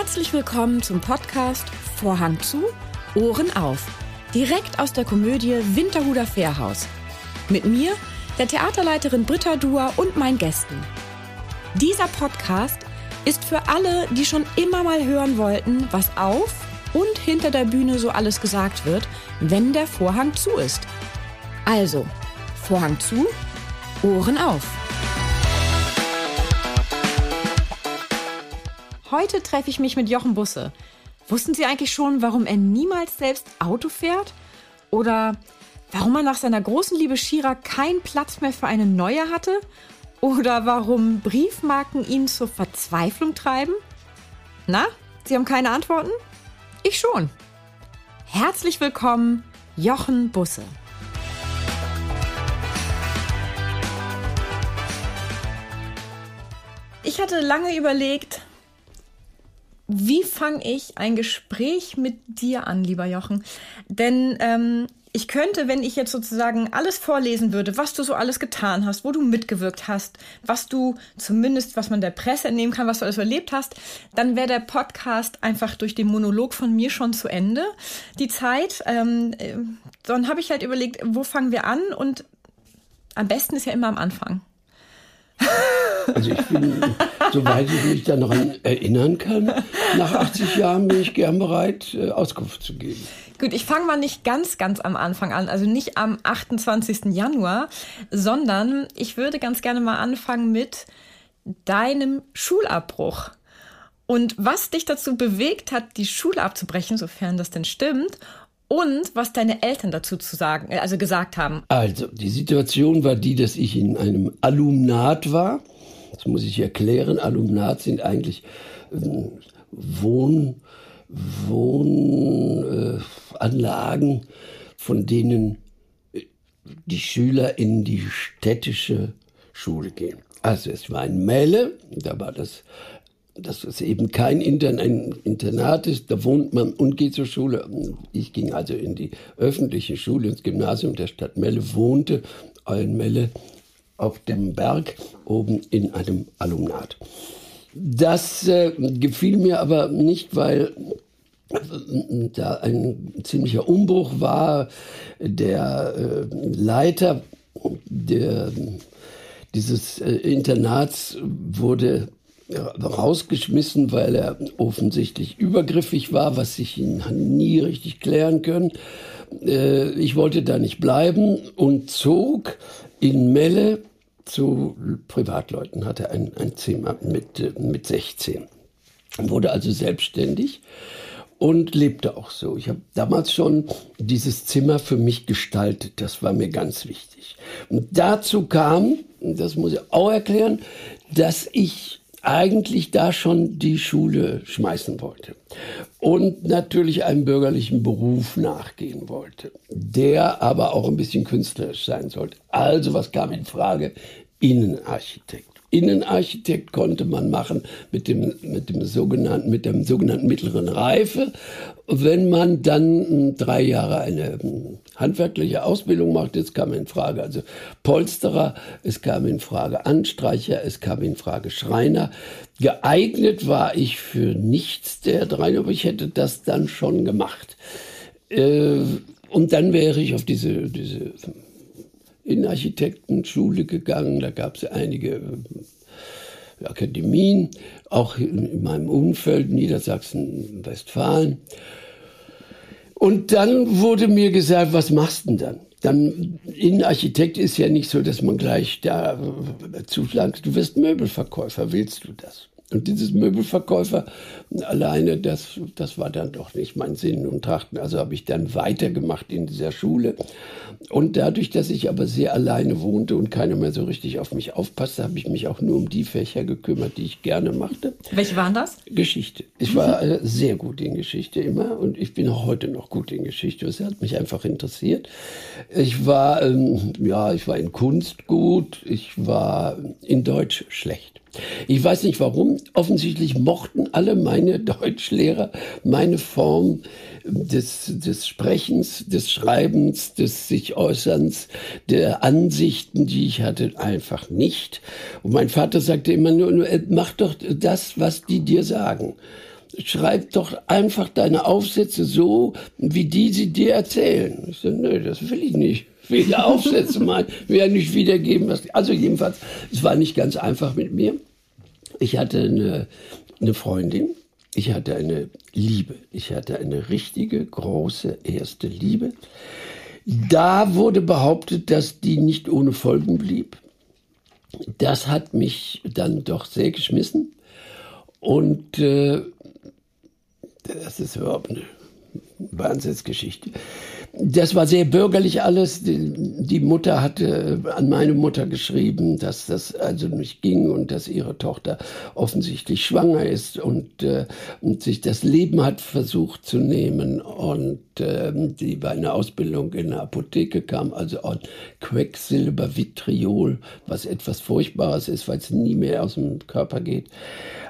Herzlich willkommen zum Podcast Vorhang zu, Ohren auf. Direkt aus der Komödie Winterhuder Fährhaus. Mit mir, der Theaterleiterin Britta Dua und meinen Gästen. Dieser Podcast ist für alle, die schon immer mal hören wollten, was auf und hinter der Bühne so alles gesagt wird, wenn der Vorhang zu ist. Also, Vorhang zu, Ohren auf. Heute treffe ich mich mit Jochen Busse. Wussten Sie eigentlich schon, warum er niemals selbst Auto fährt? Oder warum er nach seiner großen Liebe Shira keinen Platz mehr für eine neue hatte? Oder warum Briefmarken ihn zur Verzweiflung treiben? Na, Sie haben keine Antworten? Ich schon. Herzlich willkommen, Jochen Busse. Ich hatte lange überlegt, wie fange ich ein Gespräch mit dir an, lieber Jochen? Denn ähm, ich könnte, wenn ich jetzt sozusagen alles vorlesen würde, was du so alles getan hast, wo du mitgewirkt hast, was du zumindest, was man der Presse entnehmen kann, was du alles erlebt hast, dann wäre der Podcast einfach durch den Monolog von mir schon zu Ende. Die Zeit, ähm, äh, dann habe ich halt überlegt, wo fangen wir an? Und am besten ist ja immer am Anfang. Also ich bin, soweit ich mich daran erinnern kann, nach 80 Jahren bin ich gern bereit, äh, Auskunft zu geben. Gut, ich fange mal nicht ganz, ganz am Anfang an, also nicht am 28. Januar, sondern ich würde ganz gerne mal anfangen mit deinem Schulabbruch. Und was dich dazu bewegt hat, die Schule abzubrechen, sofern das denn stimmt, und was deine Eltern dazu zu sagen, also gesagt haben. Also, die Situation war die, dass ich in einem Alumnat war das muss ich erklären. Alumnat sind eigentlich äh, Wohn, Wohnanlagen, äh, von denen äh, die Schüler in die städtische Schule gehen. Also es war ein Melle, da war das, dass es eben kein Intern, ein Internat ist, da wohnt man und geht zur Schule. Ich ging also in die öffentliche Schule, ins Gymnasium der Stadt Melle, wohnte in Melle auf dem Berg oben in einem Alumnat. Das äh, gefiel mir aber nicht, weil äh, da ein ziemlicher Umbruch war. Der äh, Leiter der, dieses äh, Internats wurde rausgeschmissen, weil er offensichtlich übergriffig war, was ich ihn nie richtig klären können. Äh, ich wollte da nicht bleiben und zog in Melle zu Privatleuten, hatte ein, ein Zimmer mit, mit 16. Wurde also selbstständig und lebte auch so. Ich habe damals schon dieses Zimmer für mich gestaltet. Das war mir ganz wichtig. Und dazu kam, das muss ich auch erklären, dass ich eigentlich da schon die Schule schmeißen wollte und natürlich einem bürgerlichen Beruf nachgehen wollte, der aber auch ein bisschen künstlerisch sein sollte. Also was kam in Frage? Innenarchitekt. Innenarchitekt konnte man machen mit dem, mit dem sogenannten, mit dem sogenannten mittleren Reife. Wenn man dann drei Jahre eine handwerkliche Ausbildung macht, jetzt kam in Frage also Polsterer, es kam in Frage Anstreicher, es kam in Frage Schreiner. Geeignet war ich für nichts der drei, aber ich hätte das dann schon gemacht. Äh, und dann wäre ich auf diese, diese in Architektenschule gegangen. Da gab es einige äh, Akademien, auch in meinem Umfeld, Niedersachsen, Westfalen. Und dann wurde mir gesagt, was machst du denn dann? Dann Innenarchitekt ist ja nicht so, dass man gleich da äh, zuschlagt, du wirst Möbelverkäufer, willst du das? Und dieses Möbelverkäufer alleine, das, das war dann doch nicht mein Sinn und Trachten. Also habe ich dann weitergemacht in dieser Schule. Und dadurch, dass ich aber sehr alleine wohnte und keiner mehr so richtig auf mich aufpasste, habe ich mich auch nur um die Fächer gekümmert, die ich gerne machte. Welche waren das? Geschichte. Ich war äh, sehr gut in Geschichte immer und ich bin auch heute noch gut in Geschichte. Das hat mich einfach interessiert. Ich war, ähm, ja, ich war in Kunst gut. Ich war in Deutsch schlecht. Ich weiß nicht warum. Offensichtlich mochten alle meine Deutschlehrer meine Form des, des Sprechens, des Schreibens, des sich Äußerns, der Ansichten, die ich hatte, einfach nicht. Und mein Vater sagte immer nur, nur mach doch das, was die dir sagen. schreib doch einfach deine Aufsätze so, wie die sie dir erzählen. Ich so, nö, das will ich nicht. Viele Aufsätze mal, ja nicht wiedergeben. Was, also jedenfalls, es war nicht ganz einfach mit mir. Ich hatte eine, eine Freundin, ich hatte eine Liebe, ich hatte eine richtige, große erste Liebe. Da wurde behauptet, dass die nicht ohne Folgen blieb. Das hat mich dann doch sehr geschmissen. Und äh, das ist überhaupt eine Wahnsinnsgeschichte. Das war sehr bürgerlich alles. Die Mutter hatte an meine Mutter geschrieben, dass das also nicht ging und dass ihre Tochter offensichtlich schwanger ist und, äh, und sich das Leben hat versucht zu nehmen. Und äh, die bei einer Ausbildung in der Apotheke kam, also an Quecksilbervitriol, was etwas Furchtbares ist, weil es nie mehr aus dem Körper geht.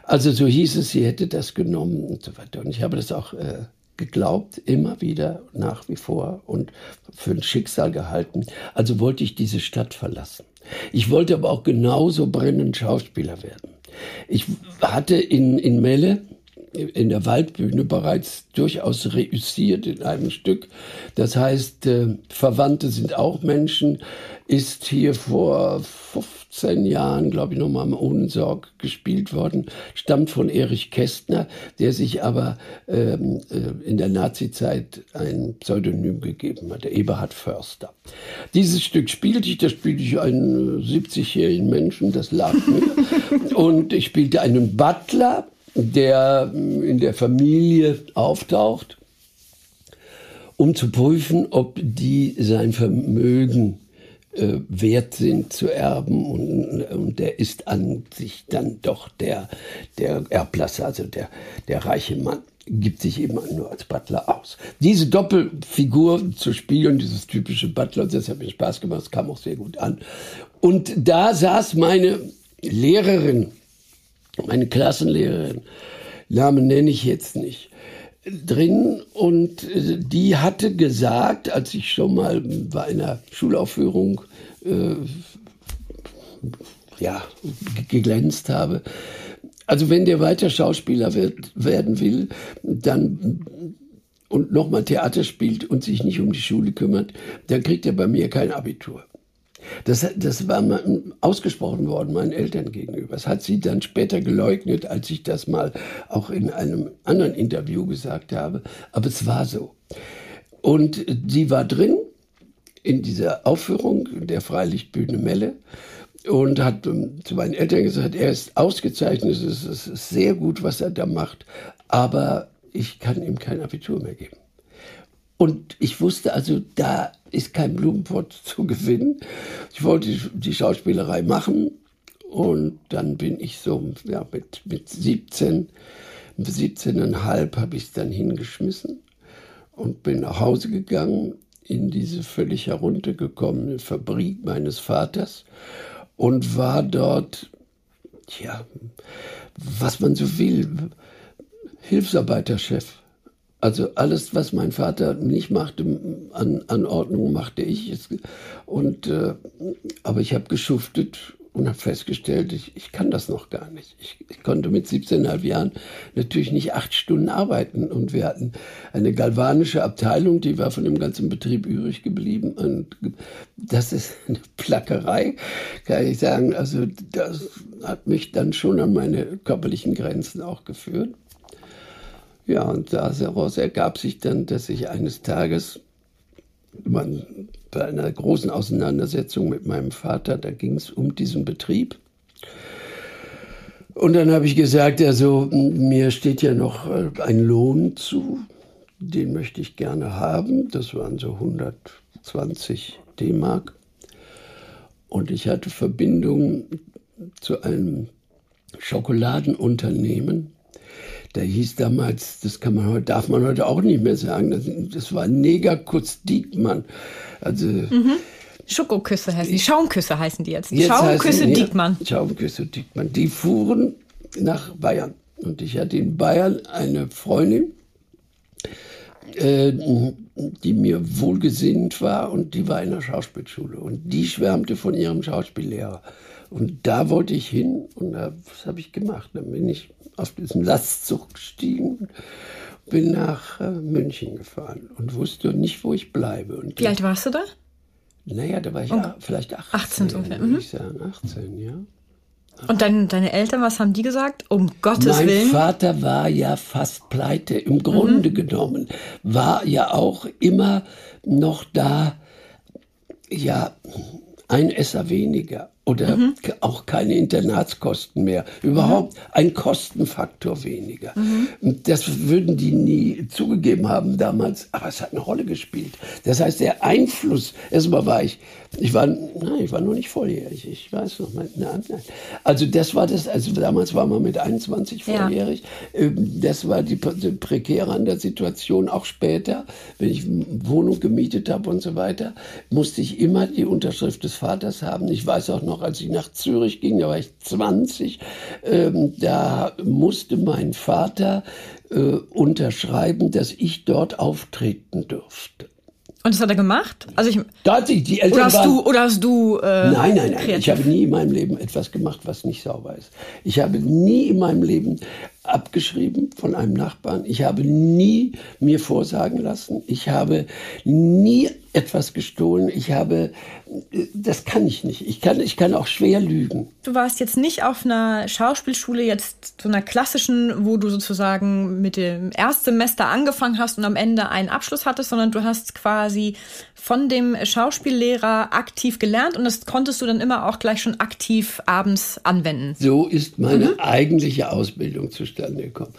Also so hieß es, sie hätte das genommen und so weiter. Und ich habe das auch äh, geglaubt, immer wieder, nach wie vor und für ein Schicksal gehalten. Also wollte ich diese Stadt verlassen. Ich wollte aber auch genauso brennend Schauspieler werden. Ich hatte in, in Melle in der Waldbühne bereits durchaus reüssiert in einem Stück. Das heißt, äh, Verwandte sind auch Menschen, ist hier vor 15 Jahren, glaube ich, nochmal im Ohnensorg gespielt worden, stammt von Erich Kästner, der sich aber ähm, äh, in der Nazizeit ein Pseudonym gegeben hat, der Eberhard Förster. Dieses Stück spielte ich, da spielte ich einen 70-jährigen Menschen, das lag mir. Und ich spielte einen Butler, der in der Familie auftaucht, um zu prüfen, ob die sein Vermögen äh, wert sind zu erben und, und der ist an sich dann doch der, der Erblasser, also der, der reiche Mann gibt sich eben nur als Butler aus. Diese Doppelfigur zu spielen, dieses typische Butler, das hat mir Spaß gemacht, das kam auch sehr gut an. Und da saß meine Lehrerin, meine Klassenlehrerin, Namen nenne ich jetzt nicht, drin und äh, die hatte gesagt, als ich schon mal bei einer Schulaufführung äh, ja, geglänzt habe, also wenn der weiter Schauspieler wird, werden will, dann und nochmal Theater spielt und sich nicht um die Schule kümmert, dann kriegt er bei mir kein Abitur. Das, das war ausgesprochen worden meinen Eltern gegenüber. Das hat sie dann später geleugnet, als ich das mal auch in einem anderen Interview gesagt habe. Aber es war so. Und sie war drin in dieser Aufführung der Freilichtbühne Melle und hat ähm, zu meinen Eltern gesagt, er ist ausgezeichnet, es ist sehr gut, was er da macht, aber ich kann ihm kein Abitur mehr geben. Und ich wusste also, da ist kein Blumenpott zu gewinnen. Ich wollte die Schauspielerei machen und dann bin ich so ja, mit, mit 17, 17,5 habe ich es dann hingeschmissen und bin nach Hause gegangen in diese völlig heruntergekommene Fabrik meines Vaters und war dort, ja, was man so will, Hilfsarbeiterchef. Also alles, was mein Vater nicht machte, an Anordnungen machte ich. Und, äh, aber ich habe geschuftet und habe festgestellt, ich, ich kann das noch gar nicht. Ich, ich konnte mit 17,5 Jahren natürlich nicht acht Stunden arbeiten. Und wir hatten eine galvanische Abteilung, die war von dem ganzen Betrieb übrig geblieben. Und das ist eine Plackerei, kann ich sagen. Also das hat mich dann schon an meine körperlichen Grenzen auch geführt. Ja, und daraus ergab sich dann, dass ich eines Tages man, bei einer großen Auseinandersetzung mit meinem Vater, da ging es um diesen Betrieb. Und dann habe ich gesagt, also mir steht ja noch äh, ein Lohn zu, den möchte ich gerne haben. Das waren so 120 D-Mark. Und ich hatte Verbindung zu einem Schokoladenunternehmen der hieß damals, das kann man heute, darf man heute auch nicht mehr sagen, das, das war Negerkutz Diekmann. Also, mhm. Schokoküsse heißen die, Schaumküsse heißen die jetzt. jetzt Schaumküsse heißen, Diekmann. Ja, Schaumküsse Diekmann. Die fuhren nach Bayern. Und ich hatte in Bayern eine Freundin, äh, die mir wohlgesinnt war und die war in der Schauspielschule und die schwärmte von ihrem Schauspiellehrer. Und da wollte ich hin und das habe ich gemacht. Dann bin ich auf diesen Lastzug gestiegen, bin nach äh, München gefahren und wusste nicht, wo ich bleibe. Und Wie alt warst du da? Naja, da war ich ja vielleicht 18. 18 ungefähr, würde mhm. ich sagen. 18, ja. Und dein, deine Eltern, was haben die gesagt? Um Gottes mein Willen. Vater war ja fast pleite. Im Grunde genommen war ja auch immer noch da, ja, ein Esser weniger oder ke- auch keine Internatskosten mehr. Überhaupt ein Kostenfaktor weniger. Und Das würden die nie zugegeben haben damals, aber es hat eine Rolle gespielt. Das heißt, der Einfluss, erstmal war ich, ich war, nein, ich war noch nicht volljährig, ich weiß noch mal, nein, nein. Also das war das, also damals war man mit 21 Ja. volljährig. Ähm, Das war die, die prekäre an der Situation. Auch später, wenn ich Wohnung gemietet habe und so weiter, musste ich immer die Unterschrift des Vaters haben. Ich weiß auch noch, als ich nach Zürich ging, da war ich 20, ähm, da musste mein Vater äh, unterschreiben, dass ich dort auftreten durfte. Und das hat er gemacht? Also ich, Da hat sich die Eltern oder hast waren- du, oder hast du, äh, Nein, nein, nein. kreativ? Ich habe nie in meinem Leben etwas gemacht, was nicht sauber ist. Ich habe nie in meinem Leben abgeschrieben von einem Nachbarn. Ich habe nie mir vorsagen lassen. Ich habe nie etwas gestohlen. Ich habe, das kann ich nicht. Ich kann, ich kann auch schwer lügen. Du warst jetzt nicht auf einer Schauspielschule, jetzt so einer klassischen, wo du sozusagen mit dem Erstsemester angefangen hast und am Ende einen Abschluss hattest, sondern du hast quasi von dem Schauspiellehrer aktiv gelernt und das konntest du dann immer auch gleich schon aktiv abends anwenden. So ist meine Mhm. eigentliche Ausbildung zustande gekommen.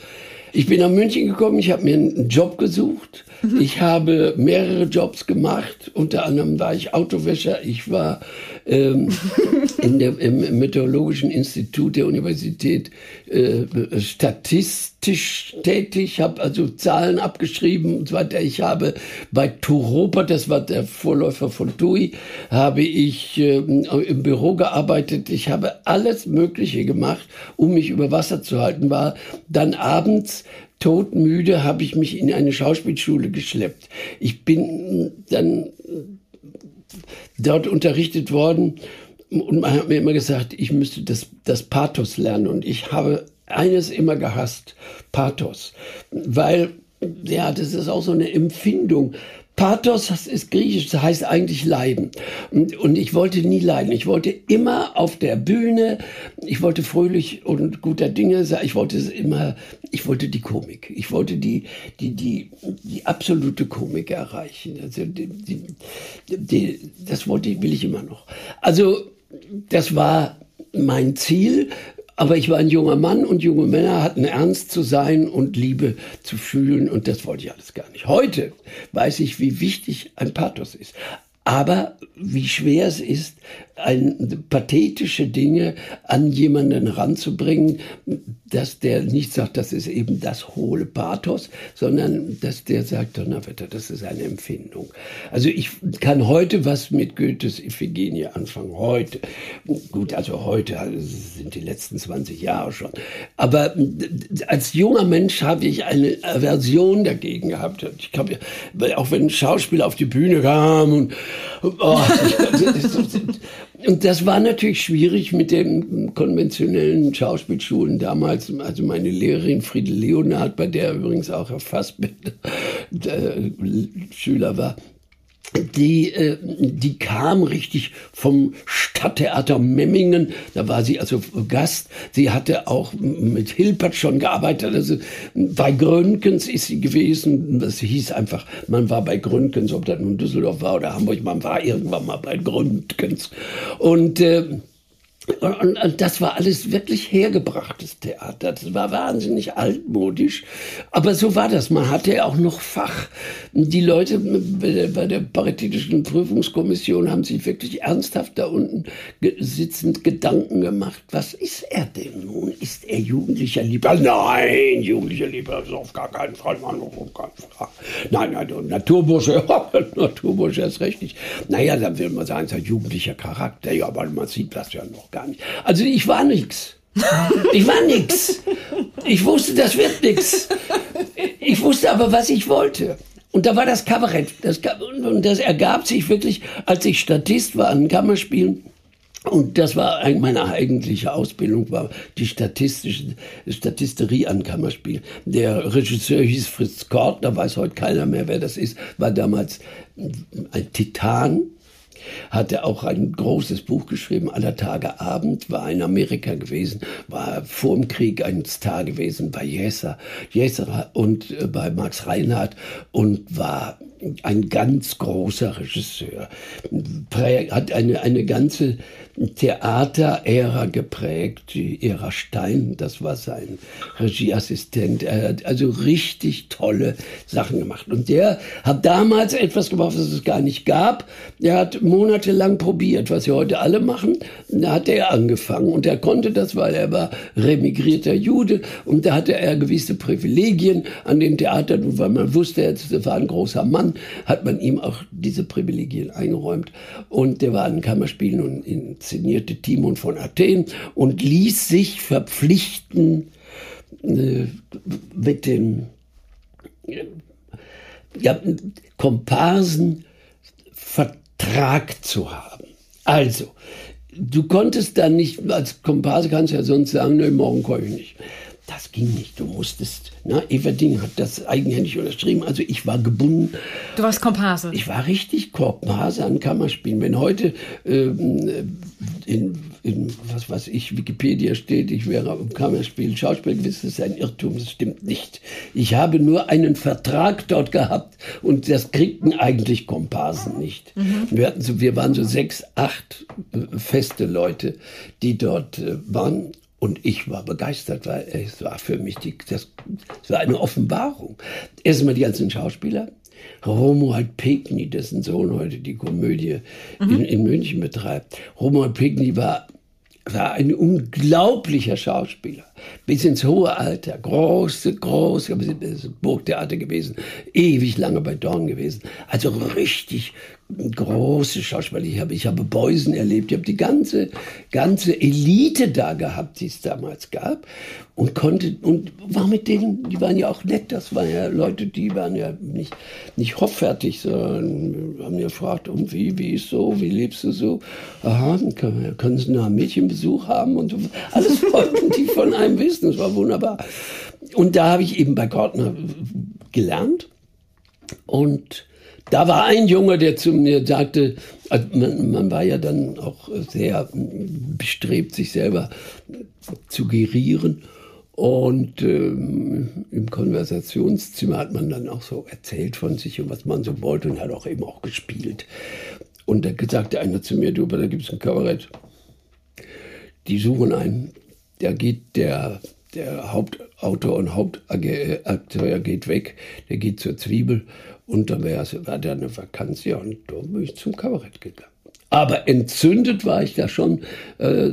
Ich bin nach München gekommen, ich habe mir einen Job gesucht. Mhm. Ich habe mehrere Jobs gemacht. Unter anderem war ich Autowäscher. Ich war ähm, in der, im Meteorologischen Institut der Universität äh, statistisch tätig, habe also Zahlen abgeschrieben und so weiter. Ich habe bei Turopa, das war der Vorläufer von TUI, habe ich ähm, im Büro gearbeitet. Ich habe alles Mögliche gemacht, um mich über Wasser zu halten. War dann abends todmüde, habe ich mich in eine Schauspielschule geschleppt. Ich bin dann dort unterrichtet worden und man hat mir immer gesagt, ich müsste das, das Pathos lernen. Und ich habe eines immer gehasst, Pathos. Weil, ja, das ist auch so eine Empfindung. Pathos, das ist griechisch, das heißt eigentlich leiden. Und, und ich wollte nie leiden. Ich wollte immer auf der Bühne, ich wollte fröhlich und guter Dinge sein. Ich wollte es immer, ich wollte die Komik. Ich wollte die, die, die, die absolute Komik erreichen. Also die, die, die, das wollte, will ich immer noch. Also, das war mein Ziel. Aber ich war ein junger Mann und junge Männer hatten ernst zu sein und Liebe zu fühlen und das wollte ich alles gar nicht. Heute weiß ich, wie wichtig ein Pathos ist. Aber wie schwer es ist, ein, pathetische Dinge an jemanden ranzubringen, dass der nicht sagt, das ist eben das hohle Pathos, sondern dass der sagt, Donnerwetter, das ist eine Empfindung. Also ich kann heute was mit Goethes Iphigenie anfangen. Heute. Gut, also heute also sind die letzten 20 Jahre schon. Aber als junger Mensch habe ich eine Aversion dagegen gehabt. Ich glaube, auch wenn Schauspieler auf die Bühne kam und oh, und das war natürlich schwierig mit den konventionellen Schauspielschulen damals. Also meine Lehrerin Friede Leonard, bei der übrigens auch Herr Fassbinder äh, Schüler war, die, äh, die kam richtig vom Stadttheater Memmingen. Da war sie also Gast. Sie hatte auch mit Hilpert schon gearbeitet. Also bei Grönkens ist sie gewesen. Das hieß einfach, man war bei Grönkens, ob das nun Düsseldorf war oder Hamburg. Man war irgendwann mal bei Grönkens. Und äh, und, und das war alles wirklich hergebrachtes Theater. Das war wahnsinnig altmodisch. Aber so war das. Man hatte auch noch Fach. Die Leute bei der, Paritätischen Prüfungskommission haben sich wirklich ernsthaft da unten sitzend Gedanken gemacht. Was ist er denn nun? Ist er jugendlicher Lieber? Nein, jugendlicher Lieber ist auf gar keinen Fall. Mann, auf keinen Fall. Nein, nein, Naturbursche, Naturbursche ist recht nicht. Naja, dann will man sagen, es ist ein jugendlicher Charakter. Ja, aber man sieht das ja noch gar nicht. Also ich war nix. Ich war nix. Ich wusste, das wird nix. Ich wusste aber, was ich wollte. Und da war das Kabarett. Das, und das ergab sich wirklich, als ich Statist war an Kammerspielen. Und das war meine eigentliche Ausbildung, war die statistische Statisterie an Kammerspiel. Der Regisseur hieß Fritz Kort, da weiß heute keiner mehr, wer das ist, war damals ein Titan, hatte auch ein großes Buch geschrieben, aller Tage Abend, war in Amerika gewesen, war vor dem Krieg ein Star gewesen bei Jesser, Jesser und äh, bei Max Reinhardt und war ein ganz großer Regisseur, hat eine, eine ganze Theaterära geprägt, die Ära Stein, das war sein Regieassistent. Er hat also richtig tolle Sachen gemacht. Und der hat damals etwas gemacht, was es gar nicht gab. Er hat monatelang probiert, was sie heute alle machen. Da hat er angefangen und er konnte das, weil er war remigrierter Jude und da hatte er gewisse Privilegien an den Theatern weil man wusste, er war ein großer Mann, hat man ihm auch diese Privilegien eingeräumt. Und der war an Kammerspielen und inszenierte Timon von Athen und ließ sich verpflichten äh, mit dem äh, ja, Komparsenvertrag zu haben. Also, du konntest dann nicht, als Komparse kannst du ja sonst sagen, ne, morgen komme ich nicht. Das ging nicht. Du musstest, na, Everding hat das eigenhändig unterschrieben. Also ich war gebunden. Du warst Komparse. Ich war richtig Komparse an Kammerspielen. Wenn heute ähm, in, in, was weiß ich, Wikipedia steht, ich wäre am Kammerspiel Schauspiel gewesen, das ist ein Irrtum, das stimmt nicht. Ich habe nur einen Vertrag dort gehabt und das kriegten eigentlich Komparsen nicht. Mhm. Wir, hatten so, wir waren so sechs, acht äh, feste Leute, die dort äh, waren und ich war begeistert, weil es war für mich die, das, das war eine Offenbarung. Erstmal die ganzen Schauspieler. Romuald Pegny, dessen Sohn heute die Komödie mhm. in, in München betreibt. Romuald Pegny war war ein unglaublicher Schauspieler. Bis ins hohe Alter. Große, große, Burgtheater gewesen. Ewig lange bei Dorn gewesen. Also richtig große Schauspieler. Ich habe, ich habe Beusen erlebt. Ich habe die ganze, ganze Elite da gehabt, die es damals gab. Und konnte, und war mit denen, die waren ja auch nett. Das waren ja Leute, die waren ja nicht, nicht hoffärtig, sondern haben ja gefragt, und wie, wie ist so, wie lebst du so? Aha, können, können Sie noch einen Mädchenbesuch haben? Und so. alles wollten die von einem wissen. Das war wunderbar. Und da habe ich eben bei Gortner gelernt. Und da war ein Junge, der zu mir sagte, also man, man, war ja dann auch sehr bestrebt, sich selber zu gerieren. Und ähm, im Konversationszimmer hat man dann auch so erzählt von sich und was man so wollte und hat auch eben auch gespielt. Und da sagte einer zu mir, du, da gibt es ein Kabarett. Die suchen einen. Da geht der, der Hauptautor und Hauptakteur geht weg, der geht zur Zwiebel und dann war da eine Vakanz, ja, und da bin ich zum Kabarett gegangen. Aber entzündet war ich da schon, äh,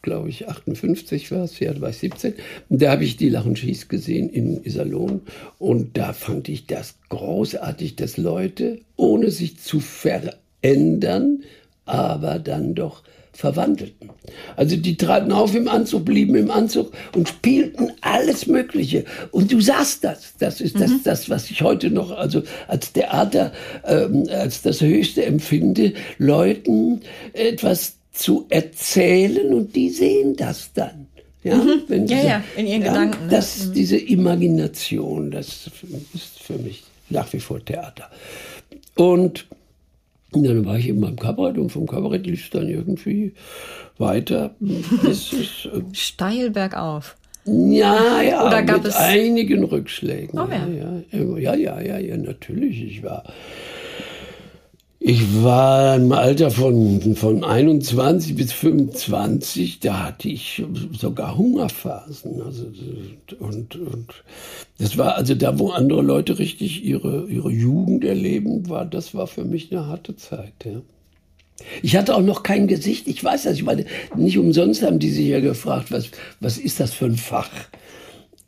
glaube ich, 58 war es, ja, da war ich 17. Und da habe ich die Lach und Schieß gesehen in Iserlohn. Und da fand ich das großartig, dass Leute, ohne sich zu verändern, aber dann doch verwandelten. Also die traten auf im Anzug, blieben im Anzug und spielten alles Mögliche. Und du sahst das. Das ist das, mhm. das was ich heute noch also als Theater ähm, als das Höchste empfinde, Leuten etwas zu erzählen und die sehen das dann. Ja, mhm. wenn ja, ja, in ihren ja, Gedanken. Ne? Das, mhm. Diese Imagination, das ist für mich nach wie vor Theater. Und und dann war ich eben beim Kabarett und vom Kabarett lief es dann irgendwie weiter. Es äh, Steil bergauf. Ja, ja, Oder gab mit es einigen Rückschlägen. Oh, ja. Ja, ja, ja, ja, ja, natürlich. Ich war ich war im Alter von, von 21 bis 25, da hatte ich sogar Hungerphasen. Also, und, und das war also da, wo andere Leute richtig ihre, ihre Jugend erleben, war, das war für mich eine harte Zeit, ja. Ich hatte auch noch kein Gesicht. Ich weiß das, ich meine, nicht umsonst haben die sich ja gefragt, was, was ist das für ein Fach?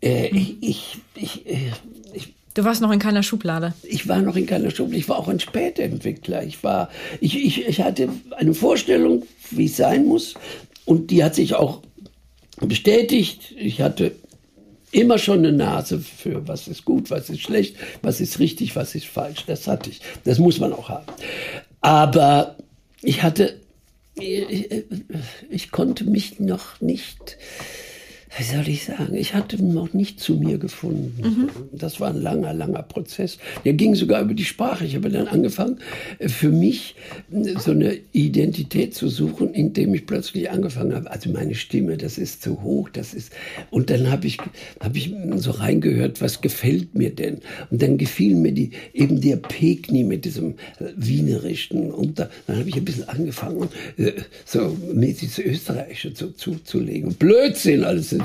Äh, ich, ich, ich, äh, ich Du warst noch in keiner Schublade. Ich war noch in keiner Schublade. Ich war auch ein Spätentwickler. Ich war, ich, ich, ich hatte eine Vorstellung, wie es sein muss. Und die hat sich auch bestätigt. Ich hatte immer schon eine Nase für, was ist gut, was ist schlecht, was ist richtig, was ist falsch. Das hatte ich. Das muss man auch haben. Aber ich hatte, ich, ich konnte mich noch nicht wie soll ich sagen, ich hatte noch nicht zu mir gefunden. Mhm. Das war ein langer, langer Prozess. Der ging sogar über die Sprache. Ich habe dann angefangen, für mich so eine Identität zu suchen, indem ich plötzlich angefangen habe. Also meine Stimme, das ist zu hoch, das ist. Und dann habe ich, habe ich so reingehört, was gefällt mir denn? Und dann gefiel mir die, eben der Pekni mit diesem Wienerischen. Und da, dann habe ich ein bisschen angefangen, äh, so Österreichische zu, zuzulegen. Blödsinn, alles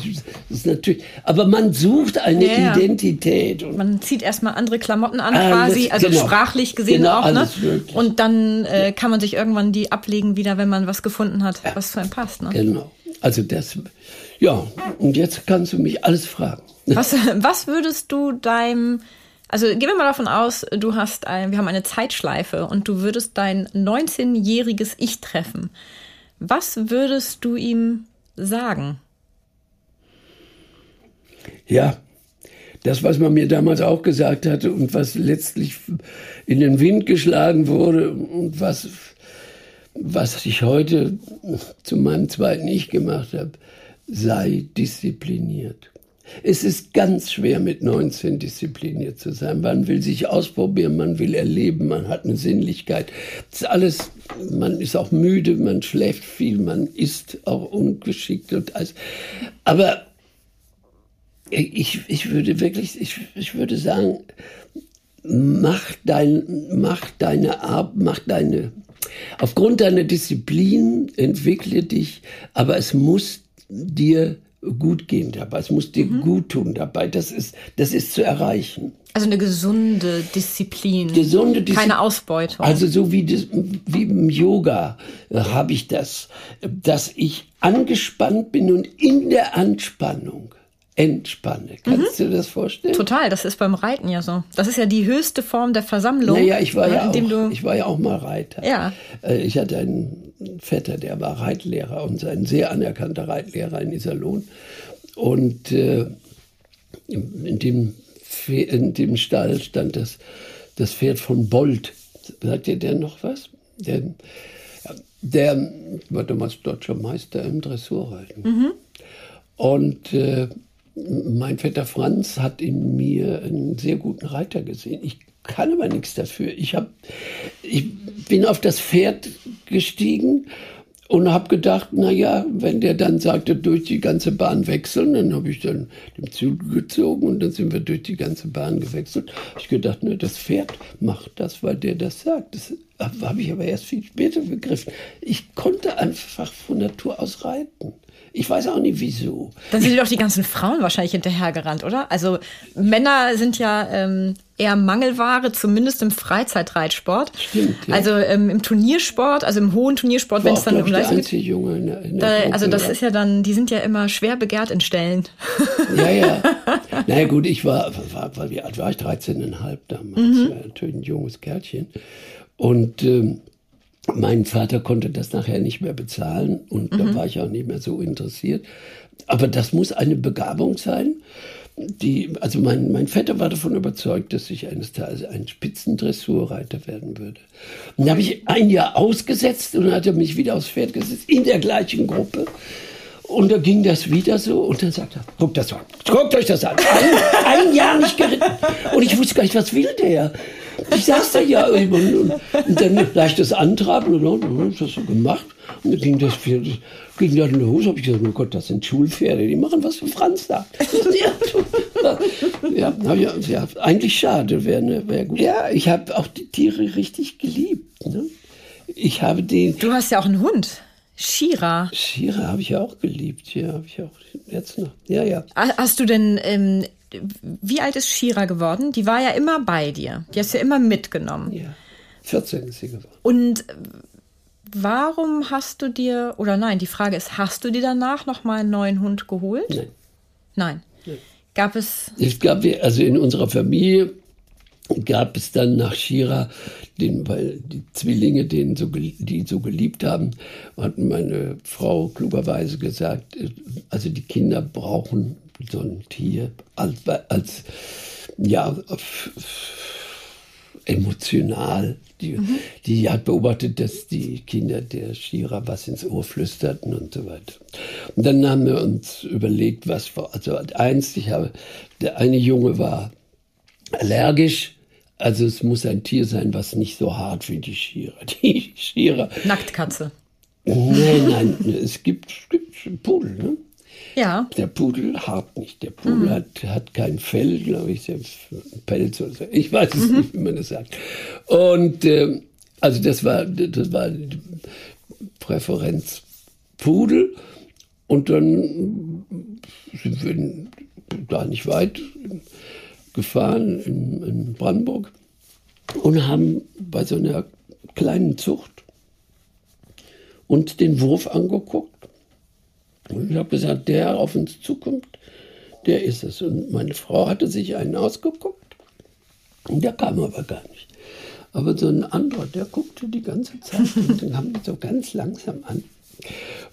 ist natürlich, aber man sucht eine ja, Identität. man zieht erstmal andere Klamotten an, quasi, also genau, sprachlich gesehen genau, auch. Ne? Und dann äh, kann man sich irgendwann die ablegen wieder, wenn man was gefunden hat, was zu einem passt. Ne? Genau. Also das, ja, und jetzt kannst du mich alles fragen. Was, was würdest du deinem, also gehen wir mal davon aus, du hast ein, wir haben eine Zeitschleife und du würdest dein 19-jähriges Ich treffen. Was würdest du ihm sagen? Ja, das, was man mir damals auch gesagt hatte und was letztlich in den Wind geschlagen wurde und was, was ich heute zu meinem zweiten Ich gemacht habe, sei diszipliniert. Es ist ganz schwer mit 19 diszipliniert zu sein. Man will sich ausprobieren, man will erleben, man hat eine Sinnlichkeit. Das ist alles, man ist auch müde, man schläft viel, man ist auch ungeschickt und alles. Aber ich, ich würde wirklich, ich, ich würde sagen, mach dein, mach deine Arbeit, mach deine, aufgrund deiner Disziplin entwickle dich, aber es muss dir gut gehen dabei, es muss dir mhm. gut tun dabei, das ist, das ist zu erreichen. Also eine gesunde Disziplin. Gesunde Disziplin. Keine Ausbeutung. Also so wie, das, wie im Yoga äh, habe ich das, dass ich angespannt bin und in der Anspannung entspanne. Kannst mhm. du dir das vorstellen? Total, das ist beim Reiten ja so. Das ist ja die höchste Form der Versammlung. Naja, ich war, ja, auch, ich war ja auch mal Reiter. Ja. Äh, ich hatte einen Vetter, der war Reitlehrer und ein sehr anerkannter Reitlehrer in Iserlohn. Und äh, in, dem, in dem Stall stand das, das Pferd von Bolt. Sagt ihr der noch was? Der, der war damals deutscher Meister im Dressurreiten. Mhm. Und äh, mein Vetter Franz hat in mir einen sehr guten Reiter gesehen. Ich kann aber nichts dafür. Ich, hab, ich bin auf das Pferd gestiegen und habe gedacht, na ja, wenn der dann sagte, durch die ganze Bahn wechseln, dann habe ich dann den Zug gezogen und dann sind wir durch die ganze Bahn gewechselt. Ich gedacht, ne, das Pferd macht das, weil der das sagt. Das habe ich aber erst viel später begriffen. Ich konnte einfach von Natur aus reiten. Ich weiß auch nicht wieso. Dann sind doch die ganzen Frauen wahrscheinlich hinterhergerannt, oder? Also Männer sind ja ähm, eher Mangelware, zumindest im Freizeitreitsport. Stimmt. Ja. Also ähm, im Turniersport, also im hohen Turniersport, wenn es dann um Leistung geht. Junge in der, in der da, Gruppe, also das ja. ist ja dann, die sind ja immer schwer begehrt in Stellen. Ja, ja. naja gut, ich war, war, war wie alt war ich? 13,5 damals. Mhm. Ja, natürlich ein junges Kerlchen. Und ähm, mein Vater konnte das nachher nicht mehr bezahlen und mhm. da war ich auch nicht mehr so interessiert. Aber das muss eine Begabung sein. Die, also mein, mein Vetter war davon überzeugt, dass ich eines Tages ein Spitzendressurreiter werden würde. Und da habe ich ein Jahr ausgesetzt und dann hat er mich wieder aufs Pferd gesetzt, in der gleichen Gruppe. Und da ging das wieder so und dann sagt er, guckt das an, guckt euch das an. Ein, ein Jahr nicht geritten. Und ich wusste gar nicht, was will der? Ich saß da ja immer und, und dann leichtes Antraben und dann hab das so gemacht. Und dann ging das ging dann los, habe ich gesagt, oh Gott, das sind Schulpferde, die machen was für Franz da. ja, ja, ja, eigentlich schade, wäre ne, wär gut. Ja, ich habe auch die Tiere richtig geliebt. Ne? Ich habe den. Du hast ja auch einen Hund. Shira. Shira habe ich auch geliebt, ja, habe ich auch jetzt noch. Ja, ja. Hast du denn ähm, wie alt ist Shira geworden? Die war ja immer bei dir. Die hast du ja immer mitgenommen. Ja. 14 ist sie geworden. Und warum hast du dir, oder nein, die Frage ist, hast du dir danach noch mal einen neuen Hund geholt? Nein. Nein. Nein. Gab es. Es gab, also in unserer Familie gab es dann nach Shira, den, weil die Zwillinge, den so, die so geliebt haben, hat meine Frau klugerweise gesagt, also die Kinder brauchen so ein Tier als, als ja, emotional. Die, mhm. die hat beobachtet, dass die Kinder der Schierer was ins Ohr flüsterten und so weiter. Und dann haben wir uns überlegt, was war. Also eins, ich habe, der eine Junge war allergisch. Also es muss ein Tier sein, was nicht so hart wie die Schierer. Die Schierer. Nacktkatze. Nein, nein, es gibt, es gibt Pudel, ne? Ja. Der Pudel hart nicht. Der Pudel mhm. hat, hat kein Fell, glaube ich, Pelz oder so. Ich weiß es mhm. nicht, wie man das sagt. Und äh, also das war, das war die Präferenz Pudel. Und dann sind wir da nicht weit gefahren in, in Brandenburg und haben bei so einer kleinen Zucht uns den Wurf angeguckt und ich habe gesagt, der auf uns zukommt, der ist es. Und meine Frau hatte sich einen ausgeguckt und der kam aber gar nicht. Aber so ein anderer, der guckte die ganze Zeit und dann kam so ganz langsam an.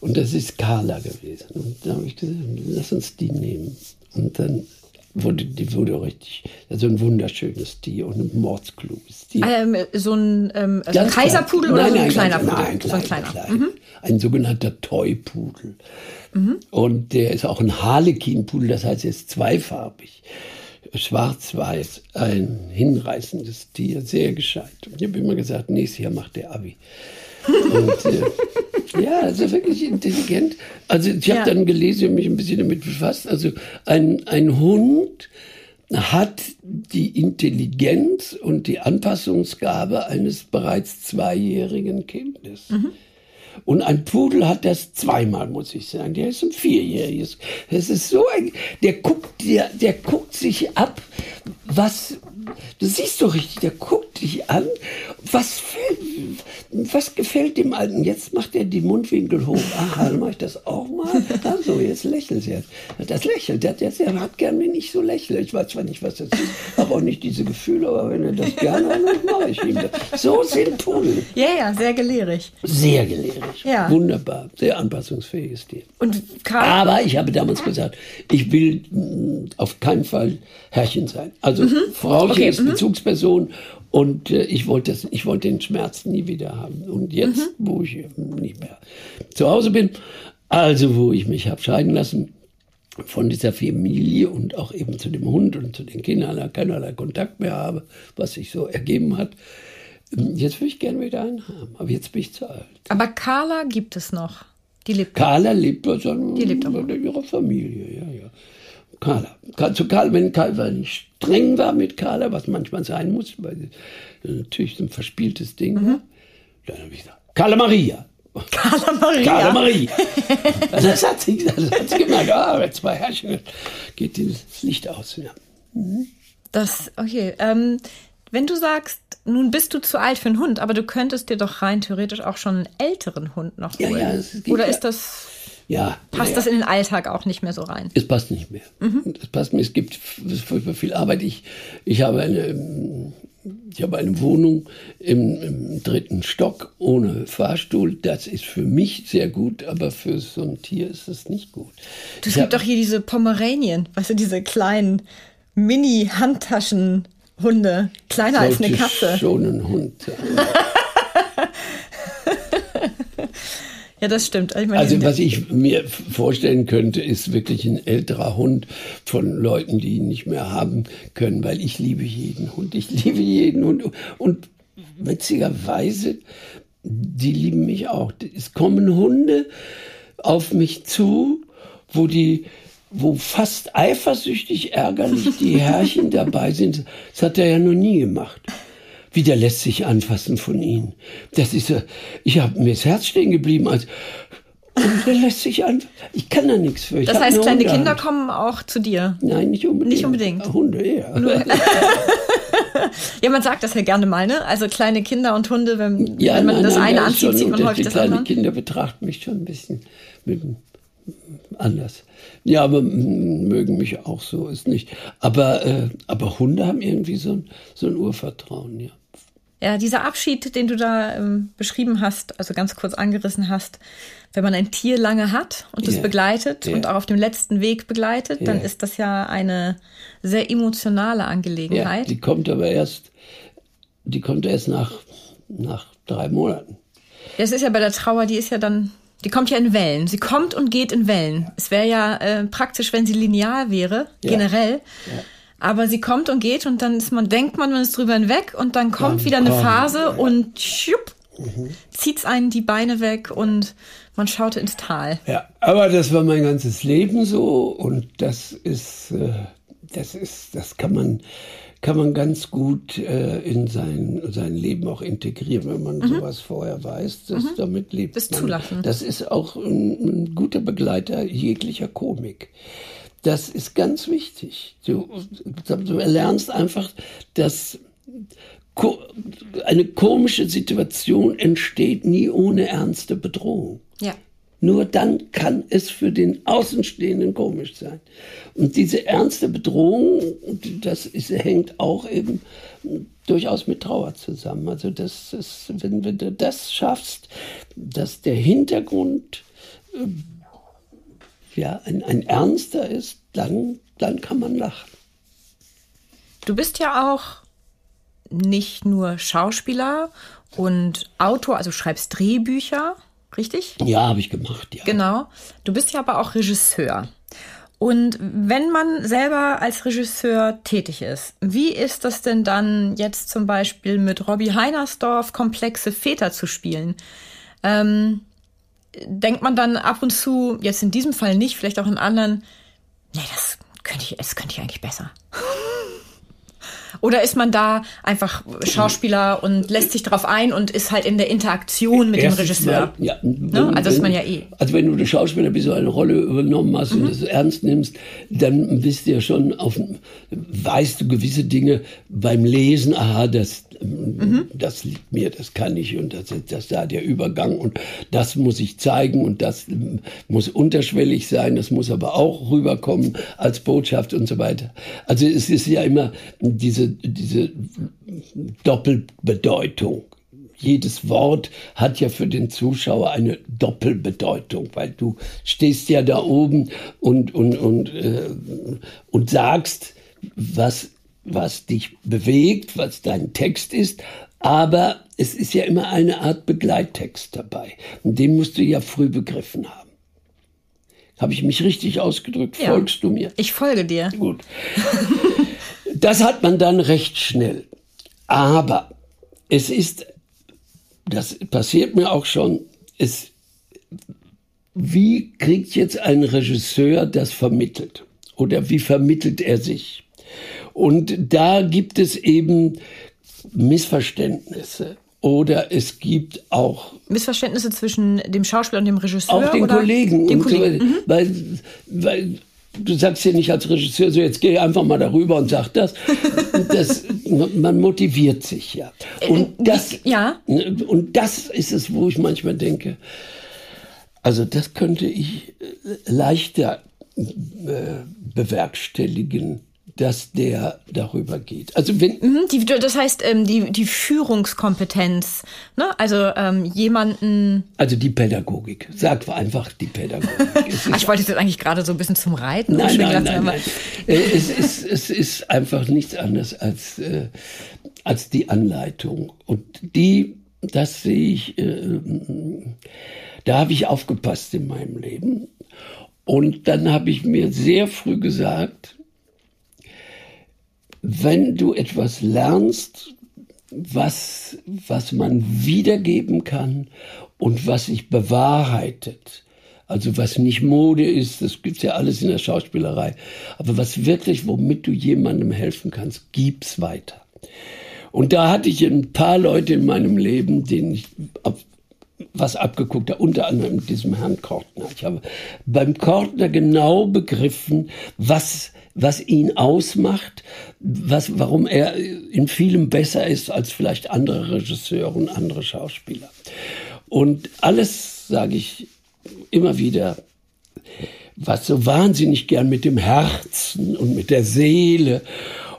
Und das ist Carla gewesen. Und da habe ich gesagt, lass uns die nehmen. Und dann wurde die wurde richtig, also ein wunderschönes Tier und ein mordskluges Tier. Ähm, so ein, ähm, also ein Kaiserpudel oder nein, so ein nein, kleiner Pudel? Nein, so ein kleiner. kleiner. Mhm. Ein sogenannter Toypudel. Mhm. Und der ist auch ein Harlequin-Pudel, das heißt, er ist zweifarbig. Schwarz-Weiß, ein hinreißendes Tier, sehr gescheit. Ich habe immer gesagt, nächstes Jahr macht der Abi. Und, äh, ja, also wirklich intelligent. Also ich habe ja. dann gelesen und mich ein bisschen damit befasst. Also ein, ein Hund hat die Intelligenz und die Anpassungsgabe eines bereits zweijährigen Kindes. Mhm. Und ein Pudel hat das zweimal, muss ich sagen. Der ist ein Vierjähriges. Das ist so ein, der guckt, der, der guckt sich ab, was, du siehst doch richtig, der guckt dich an, was, was gefällt dem Alten? Jetzt macht er die Mundwinkel hoch. Aha, dann mache ich das auch mal. Also, jetzt lächelt er. Das lächelt, der, der, der hat gern, wenn ich so lächle. Ich weiß zwar nicht, was das ist, habe auch nicht diese Gefühle, aber wenn er das gerne hat, dann mache ich ihm das. So sind Pudel. Ja, ja, sehr gelehrig. Sehr gelehrig. Ja. Wunderbar, sehr anpassungsfähiges Tier. Und Karl aber ich habe damals gesagt, ich will mm, auf keinen Fall Herrchen sein. Also mhm. Frauchen okay. ist mhm. Bezugsperson und äh, ich wollte ich wollte den Schmerz nie wieder haben. Und jetzt, mhm. wo ich nicht mehr zu Hause bin, also wo ich mich habe scheiden lassen von dieser Familie und auch eben zu dem Hund und zu den Kindern keinerlei Kontakt mehr habe, was sich so ergeben hat. Jetzt würde ich gerne wieder einen haben, aber jetzt bin ich zu alt. Aber Carla gibt es noch. Die lebt Carla lebt bei, bei ihrer Familie, ja, ja. Carla. Zu Carla, wenn nicht streng war mit Carla, was manchmal sein muss, weil natürlich so ein verspieltes Ding mhm. dann habe ich gesagt, Carla Maria. Carla Maria. Carla Maria. das hat sie, das hat sie gemerkt, ah, oh, zwei Herrchen, geht das Licht aus. Ja. Mhm. Das, okay. Ähm, wenn du sagst, nun bist du zu alt für einen Hund, aber du könntest dir doch rein theoretisch auch schon einen älteren Hund noch holen. Ja, ja, Oder ist das ja, passt ja, das in den Alltag auch nicht mehr so rein? Es passt nicht mehr. Mhm. Es passt mir. Es gibt furchtbar viel Arbeit. Ich, ich habe eine, ich habe eine Wohnung im, im, dritten Stock ohne Fahrstuhl. Das ist für mich sehr gut, aber für so ein Tier ist es nicht gut. Es gibt doch hier diese Pomeranien, weißt du, diese kleinen Mini-Handtaschen-Hunde, kleiner als eine Katze. Schon ein Hund. Ja, das stimmt. Ich meine, also was ich mir vorstellen könnte, ist wirklich ein älterer Hund von Leuten, die ihn nicht mehr haben können, weil ich liebe jeden Hund. Ich liebe jeden Hund. Und witzigerweise, die lieben mich auch. Es kommen Hunde auf mich zu, wo die wo fast eifersüchtig ärgerlich die Herrchen dabei sind. Das hat er ja noch nie gemacht wie der lässt sich anfassen von ihnen. Das ist, ich habe mir das Herz stehen geblieben, als und der lässt sich an. Ich kann da nichts für. Ich das heißt, kleine Kinder kommen auch zu dir? Nein, nicht unbedingt. Nicht unbedingt. Hunde eher. ja, man sagt das ja gerne mal, ne? Also kleine Kinder und Hunde, wenn, ja, wenn man nein, das nein, eine anzieht, zieht man häufig das andere. Die kleinen Kinder betrachten mich schon ein bisschen mit, anders. Ja, aber mögen mich auch so, ist nicht. Aber, äh, aber Hunde haben irgendwie so ein, so ein Urvertrauen, ja. Ja, dieser Abschied, den du da ähm, beschrieben hast, also ganz kurz angerissen hast, wenn man ein Tier lange hat und es Ja. begleitet Ja. und auch auf dem letzten Weg begleitet, dann Ja. ist das ja eine sehr emotionale Ja, Angelegenheit. die kommt aber erst, die kommt erst nach, nach drei Monaten. Das ist ja bei der Trauer, die ist ja dann, die kommt ja in Wellen. Sie kommt und geht in Wellen. Es wäre ja äh, praktisch, wenn sie linear wäre, Ja. generell. Aber sie kommt und geht und dann ist man, denkt man, man ist drüber hinweg und dann kommt Dann wieder eine kommt, Phase und schupp, Mhm. zieht's einen die Beine weg und man schaut ins Tal. Ja, aber das war mein ganzes Leben so und das ist, äh, das ist, das kann man, kann man ganz gut äh, in sein, sein Leben auch integrieren, wenn man sowas vorher weiß, dass damit lebt. Das man. zulassen. Das ist auch ein, ein guter Begleiter jeglicher Komik. Das ist ganz wichtig. Du, du lernst einfach, dass eine komische Situation entsteht nie ohne ernste Bedrohung. Ja. Nur dann kann es für den Außenstehenden komisch sein. Und diese ernste Bedrohung, das ist, hängt auch eben durchaus mit Trauer zusammen. Also das ist, wenn, wenn du das schaffst, dass der Hintergrund ähm, ja, ein, ein ernster ist, dann, dann kann man lachen. Du bist ja auch nicht nur Schauspieler und Autor, also schreibst Drehbücher, richtig? Ja, habe ich gemacht, ja. Genau. Du bist ja aber auch Regisseur. Und wenn man selber als Regisseur tätig ist, wie ist das denn dann jetzt zum Beispiel mit Robbie Heinersdorf komplexe Väter zu spielen? Ähm, denkt man dann ab und zu, jetzt in diesem Fall nicht, vielleicht auch in anderen, nee, das könnte ich, das könnte ich eigentlich besser. Oder ist man da einfach Schauspieler und lässt sich darauf ein und ist halt in der Interaktion mit dem Erstens Regisseur? Mal, ja, Ne? Also ist man ja eh. Also wenn du der Schauspieler bist, so eine Rolle übernommen hast Mhm. und das ernst nimmst, dann bist du ja schon auf, weißt du gewisse Dinge beim Lesen, aha, das, Mhm. das liegt mir, das kann ich und das, das da der Übergang und das muss ich zeigen und das muss unterschwellig sein, das muss aber auch rüberkommen als Botschaft und so weiter. Also es ist ja immer diese, diese Doppelbedeutung jedes Wort hat ja für den Zuschauer eine Doppelbedeutung, weil du stehst ja da oben und, und, und, äh, und sagst, was, was dich bewegt, was dein Text ist, aber es ist ja immer eine Art Begleittext dabei. Und den musst du ja früh begriffen haben. Habe ich mich richtig ausgedrückt? Ja. Folgst du mir? Ich folge dir. Gut. Das hat man dann recht schnell. Aber es ist, das passiert mir auch schon, es, wie kriegt jetzt ein Regisseur das vermittelt? Oder wie vermittelt er sich? Und da gibt es eben Missverständnisse. Oder es gibt auch Missverständnisse zwischen dem Schauspieler und dem Regisseur? auch den oder Kollegen. Den Kollegen. Mhm. So, weil, weil du sagst ja nicht als Regisseur, so jetzt geh einfach mal darüber und sag das. das man motiviert sich ja. Und das, Äh, ja. und das ist es, wo ich manchmal denke, also das könnte ich äh, leichter äh, bewerkstelligen, dass der darüber geht. Also wenn, Mhm, Die, das heißt, ähm, die, die Führungskompetenz. Ne? Also ähm, jemanden. also die Pädagogik, sag einfach die Pädagogik. Ach, ich wollte jetzt eigentlich gerade so ein bisschen zum Reiten Nein, nein, nein, nein. Äh, Es ist, es ist einfach nichts anderes als, äh, als die Anleitung. Und die, das sehe ich, äh, da habe ich aufgepasst in meinem Leben. Und dann habe ich mir sehr früh gesagt, wenn du etwas lernst, was, was man wiedergeben kann und was sich bewahrheitet, also was nicht Mode ist, das gibt's ja alles in der Schauspielerei, aber was wirklich, womit du jemandem helfen kannst, gib's weiter. Und da hatte ich ein paar Leute in meinem Leben, denen ich was abgeguckt unter anderem diesem Herrn Kortner. Ich habe beim Kortner genau begriffen, was, was ihn ausmacht, was, warum er in vielem besser ist als vielleicht andere Regisseure und andere Schauspieler. Und alles, sage ich immer wieder, was so wahnsinnig gern mit dem Herzen und mit der Seele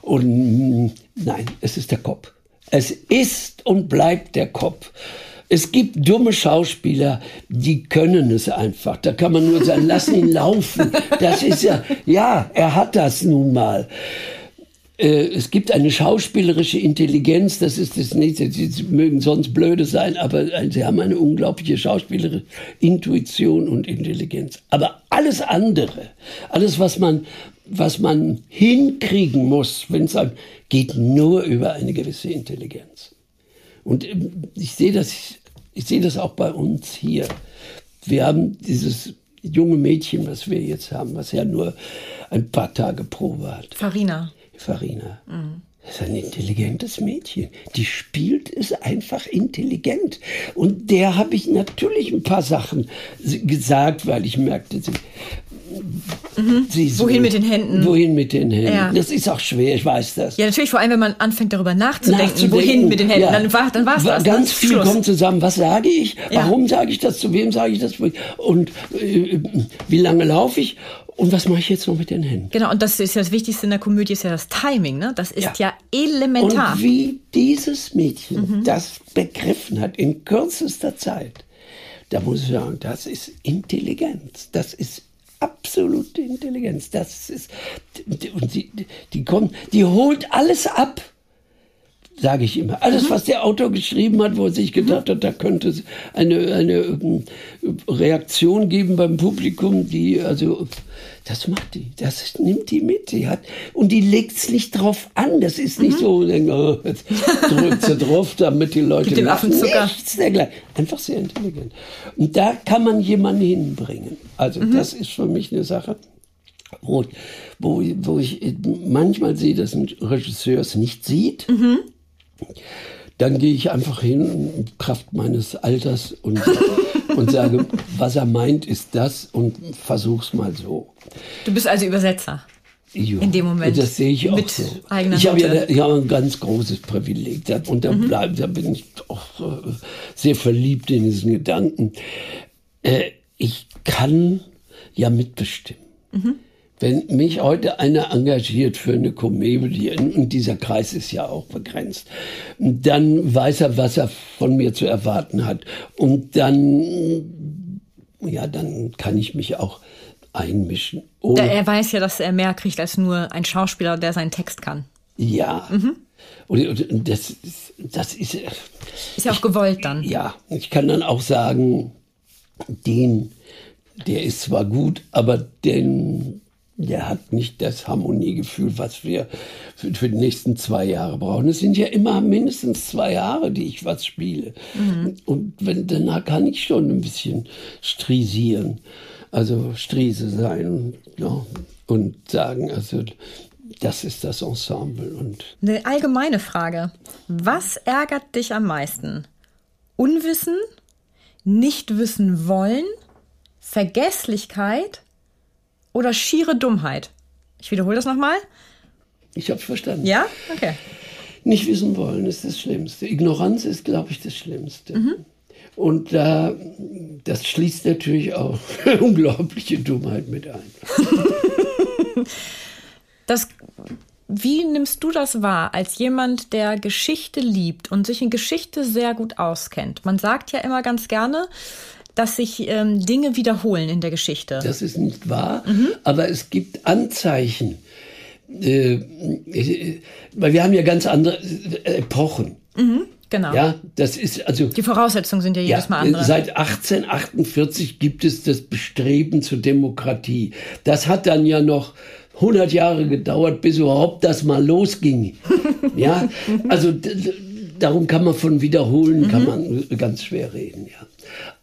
und mm, nein, es ist der Kopf. Es ist und bleibt der Kopf. Es gibt dumme Schauspieler, die können es einfach. Da kann man nur sagen, lass ihn laufen. Das ist ja, ja, er hat das nun mal. Äh, es gibt eine schauspielerische Intelligenz, das ist das nächste. Sie mögen sonst blöde sein, aber sie haben eine unglaubliche schauspielerische Intuition und Intelligenz. Aber alles andere, alles, was man, was man hinkriegen muss, wenn es geht nur über eine gewisse Intelligenz. Und ähm, ich sehe das, ich sehe das auch bei uns hier. Wir haben dieses junge Mädchen, was wir jetzt haben, was ja nur ein paar Tage Probe hat. Farina. Farina. Mhm. Das ist ein intelligentes Mädchen. Die spielt es einfach intelligent. Und der habe ich natürlich ein paar Sachen gesagt, weil ich merkte, sie, mhm. so, wohin mit den Händen? Wohin mit den Händen? Ja. Das ist auch schwer, ich weiß das. Ja, natürlich, vor allem, wenn man anfängt, darüber nachzudenken, nachzudenken wohin mit den Händen, ja. dann war dann war's das. Ganz viel Schluss. kommt zusammen. Was sage ich? Warum ja. sage ich das? Zu wem sage ich das? Und äh, wie lange laufe ich? Und was mache ich jetzt noch mit den Händen? Genau, und das ist ja das Wichtigste in der Komödie, ist ja das Timing. Ne? Das ist ja, ja elementar. Und wie dieses Mädchen mhm. das begriffen hat in kürzester Zeit, da muss ich sagen, das ist Intelligenz. Das ist absolute Intelligenz. Das ist, und die, die kommt, die holt alles ab sage ich immer. Alles, mhm. was der Autor geschrieben hat, wo er sich gedacht hat, da könnte eine, eine ähm, Reaktion geben beim Publikum, die, also, das macht die, das nimmt die mit. Die hat, und die legt es nicht drauf an. Das ist nicht mhm. so, oh, jetzt drückt sie drauf, damit die Leute Gibt lachen. Nichts dergleichen. Einfach sehr intelligent. Und da kann man jemanden hinbringen. Also, mhm. das ist für mich eine Sache. Wo, wo, wo ich manchmal sehe, dass ein Regisseur es nicht sieht. Mhm dann gehe ich einfach hin, Kraft meines Alters, und, und sage, was er meint, ist das und versuch's mal so. Du bist also Übersetzer. Jo, in dem Moment. Das sehe ich auch mit so. Ich habe ja, ich ein ganz großes Privileg. Und da, mhm. bleib, da bin ich auch sehr verliebt in diesen Gedanken. Äh, ich kann ja mitbestimmen. Mhm. Wenn mich heute einer engagiert für eine Komödie, und dieser Kreis ist ja auch begrenzt, dann weiß er, was er von mir zu erwarten hat. Und dann, ja, dann kann ich mich auch einmischen. Da er weiß ja, dass er mehr kriegt als nur ein Schauspieler, der seinen Text kann. Ja. Mhm. Und, und das, das ist. Ist ja auch gewollt dann. Ja, ich kann dann auch sagen, den, der ist zwar gut, aber den der hat nicht das Harmoniegefühl, was wir für, für, die nächsten zwei Jahre brauchen. Es sind ja immer mindestens zwei Jahre, die ich was spiele. Mhm. Und wenn, danach kann ich schon ein bisschen strisieren, also Striese sein ja, und sagen, also das ist das Ensemble. Und Eine allgemeine Frage. Was ärgert dich am meisten? Unwissen? Nicht wissen wollen? Vergesslichkeit? Oder schiere Dummheit? Ich wiederhole das nochmal. Ich habe verstanden. Ja? Okay. Nicht wissen wollen ist das Schlimmste. Ignoranz ist, glaube ich, das Schlimmste. Mhm. Und da, das schließt natürlich auch unglaubliche Dummheit mit ein. das, wie nimmst du das wahr als jemand, der Geschichte liebt und sich in Geschichte sehr gut auskennt? Man sagt ja immer ganz gerne, dass sich ähm, Dinge wiederholen in der Geschichte. Das ist nicht wahr, mhm. aber es gibt Anzeichen. Äh, weil wir haben ja ganz andere äh, Epochen. Mhm, genau. Ja, das ist also. Die Voraussetzungen sind ja jedes ja, Mal andere. Seit 1848 gibt es das Bestreben zur Demokratie. Das hat dann ja noch 100 Jahre gedauert, bis überhaupt das mal losging. ja, also darum kann man von wiederholen, mhm. kann man ganz schwer reden, ja.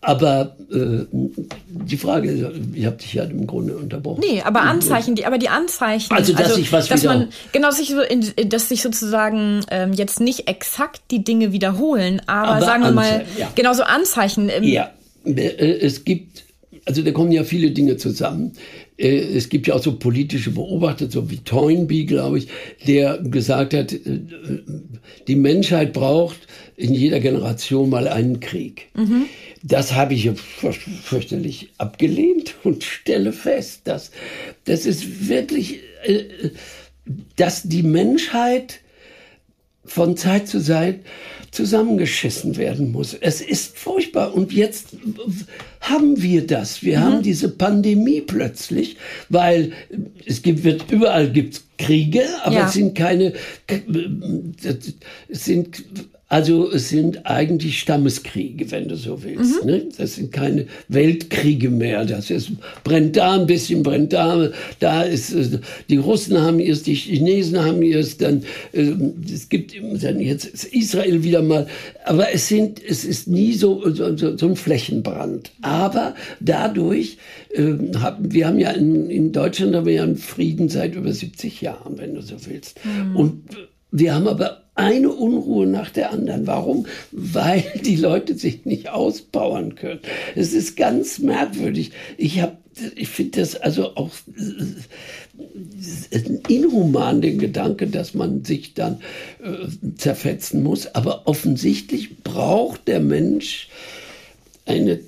Aber äh, die Frage, ich habe dich ja im Grunde unterbrochen. Nee, aber Anzeichen, die, aber die Anzeichen. Also, dass also, sich was dass man Genau, sich so in, dass sich sozusagen ähm, jetzt nicht exakt die Dinge wiederholen, aber, aber sagen wir mal, ja. genau so Anzeichen. Ähm, ja, äh, es gibt, also da kommen ja viele Dinge zusammen. Äh, es gibt ja auch so politische Beobachter, so wie Toynbee, glaube ich, der gesagt hat, äh, die Menschheit braucht in jeder Generation mal einen Krieg. Mhm. Das habe ich fürchterlich abgelehnt und stelle fest, dass das ist wirklich, äh, dass die Menschheit von Zeit zu Zeit zusammengeschissen werden muss. Es ist furchtbar. Und jetzt haben wir das. Wir mhm. haben diese Pandemie plötzlich, weil es gibt, wird, überall gibt's Kriege, aber ja. es sind keine, es sind also es sind eigentlich Stammeskriege, wenn du so willst. Mhm. Ne? Das sind keine Weltkriege mehr. Das ist brennt da ein bisschen, brennt da. Da ist äh, die Russen haben es, die Chinesen haben es. Dann äh, es gibt dann jetzt ist Israel wieder mal. Aber es sind es ist nie so so, so ein Flächenbrand. Aber dadurch äh, haben wir haben ja in, in Deutschland haben wir ja einen Frieden seit über 70 Jahren, wenn du so willst. Mhm. Und wir haben aber eine Unruhe nach der anderen. Warum? Weil die Leute sich nicht ausbauen können. Es ist ganz merkwürdig. Ich habe, ich finde das also auch äh, inhuman, den Gedanke, dass man sich dann äh, zerfetzen muss. Aber offensichtlich braucht der Mensch eine äh,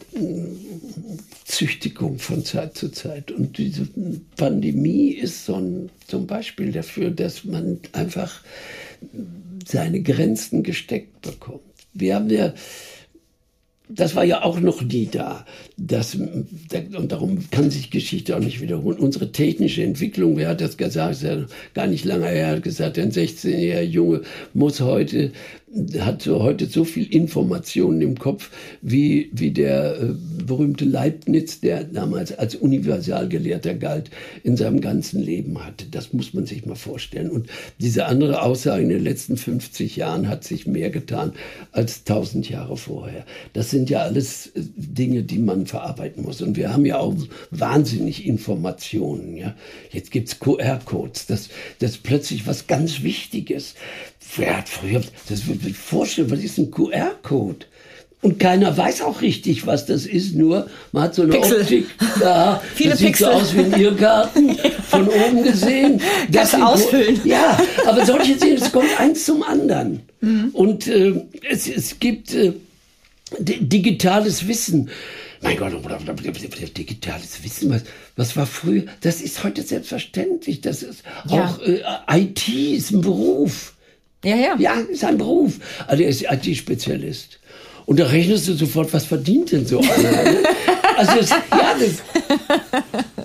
Züchtigung von Zeit zu Zeit. Und diese Pandemie ist so ein, ein Beispiel dafür, dass man einfach seine Grenzen gesteckt bekommt. Wir haben ja, das war ja auch noch nie da. Das, und darum kann sich Geschichte auch nicht wiederholen. Unsere technische Entwicklung, wer hat das gesagt? ist ja gar nicht lange her, hat gesagt, ein 16-jähriger Junge muss heute hat so heute so viel Informationen im Kopf wie, wie der äh, berühmte Leibniz, der damals als Universalgelehrter galt, in seinem ganzen Leben hatte. Das muss man sich mal vorstellen. Und diese andere Aussage in den letzten 50 Jahren hat sich mehr getan als 1000 Jahre vorher. Das sind ja alles äh, Dinge, die man verarbeiten muss. Und wir haben ja auch wahnsinnig Informationen. Ja? Jetzt gibt's QR-Codes. Das, das ist plötzlich was ganz Wichtiges. Wer hat früher, das würde ich vorstellen, was ist ein QR-Code? Und keiner weiß auch richtig, was das ist, nur man hat so eine Pixel. Optik, da, Viele das sieht Pixel. so aus wie ein Irrgarten, von oben gesehen. Sind- ausfüllen. Ja, aber solche Dinge, es kommt eins zum anderen. Und äh, es, es gibt äh, di- digitales Wissen. Mein Gott, digitales Wissen, was, was war früher? Das ist heute selbstverständlich. Das ist Ja. auch äh, IT ist ein Beruf. Ja, ja. Ja, ist ein Beruf. Also er ist IT-Spezialist. Und da rechnest du sofort, was verdient denn so einer? ne? also das, ja, das,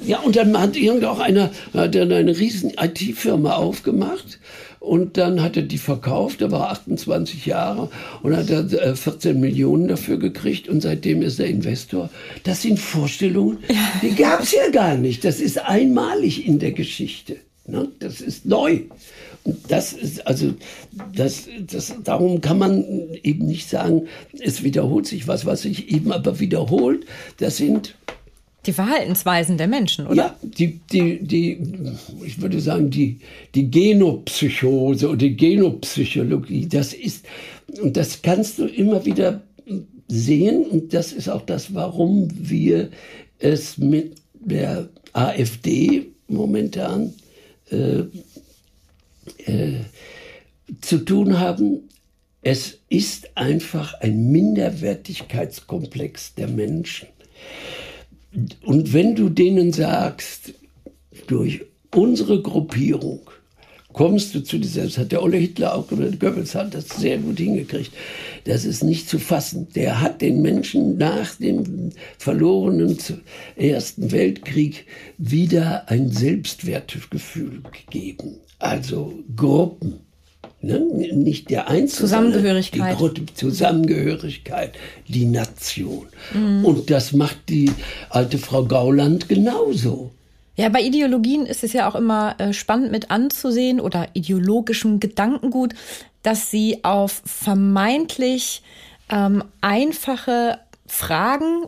ja, und dann hat irgend auch einer hat dann eine riesen IT-Firma aufgemacht und dann hat er die verkauft, er war 28 Jahre und hat er äh, 14 Millionen dafür gekriegt und seitdem ist er Investor. Das sind Vorstellungen, die gab es ja gar nicht. Das ist einmalig in der Geschichte. Ne? Das ist neu. Das ist also, das, das, darum kann man eben nicht sagen, es wiederholt sich was, was sich eben aber wiederholt. Das sind Die Verhaltensweisen der Menschen, oder? ja, die, die, die, ich würde sagen, die, die Genopsychose oder die Genopsychologie, das ist, und das kannst du immer wieder sehen, und das ist auch das, warum wir es mit der AfD momentan äh, äh, zu tun haben. Es ist einfach ein Minderwertigkeitskomplex der Menschen. Und wenn du denen sagst, durch unsere Gruppierung kommst du zu dir selbst, hat der Olle Hitler auch gesagt, Goebbels hat das sehr gut hingekriegt. Das ist nicht zu fassen. Der hat den Menschen nach dem verlorenen Ersten Weltkrieg wieder ein Selbstwertgefühl gegeben. Also Gruppen. Ne? Nicht der Einzelne, Zusammengehörigkeit. Die Gruppe, Zusammengehörigkeit, die Nation. Und das macht die alte Frau Gauland genauso. Ja, bei Ideologien ist es ja auch immer äh, spannend mit anzusehen oder ideologischem Gedankengut, dass sie auf vermeintlich ähm, einfache Fragen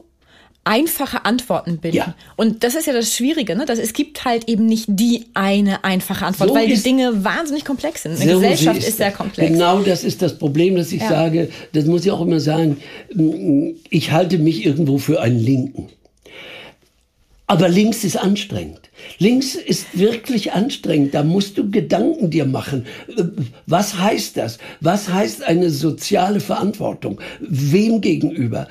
einfache Antworten bilden. Ja. Und das ist ja das Schwierige, ne? Dass es gibt halt eben nicht die eine einfache Antwort, So weil die ist- Dinge wahnsinnig komplex sind. Eine So Gesellschaft sie ist sehr komplex. Genau das ist das Problem, dass ich Ja. sage, das muss ich auch immer sagen, ich halte mich irgendwo für einen Linken. Aber links ist anstrengend. Links ist wirklich anstrengend. Da musst du Gedanken dir machen. Was heißt das? Was heißt eine soziale Verantwortung? Wem gegenüber?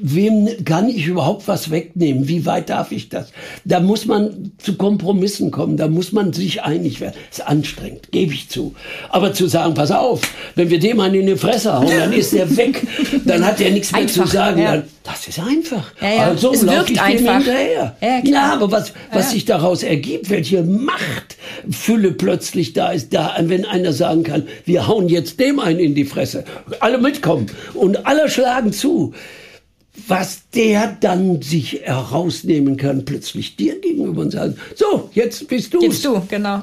Wem kann ich überhaupt was wegnehmen? Wie weit darf ich das? Da muss man zu Kompromissen kommen. Da muss man sich einig werden. Das ist anstrengend, gebe ich zu. Aber zu sagen, pass auf, wenn wir dem einen in die Fresse hauen, dann ist der weg. Dann hat er nichts mehr einfach, zu sagen. Ja. das ist einfach. Ja, ja. Also es wirkt ich einfach. hinterher. Ja, ja, aber was, was sich daraus ergibt, welche Machtfülle plötzlich da ist, da, wenn einer sagen kann, wir hauen jetzt dem einen in die Fresse. Alle mitkommen und alle schlagen zu was der dann sich herausnehmen kann, plötzlich dir gegenüber und sagen, so, jetzt bist du. Jetzt du, genau.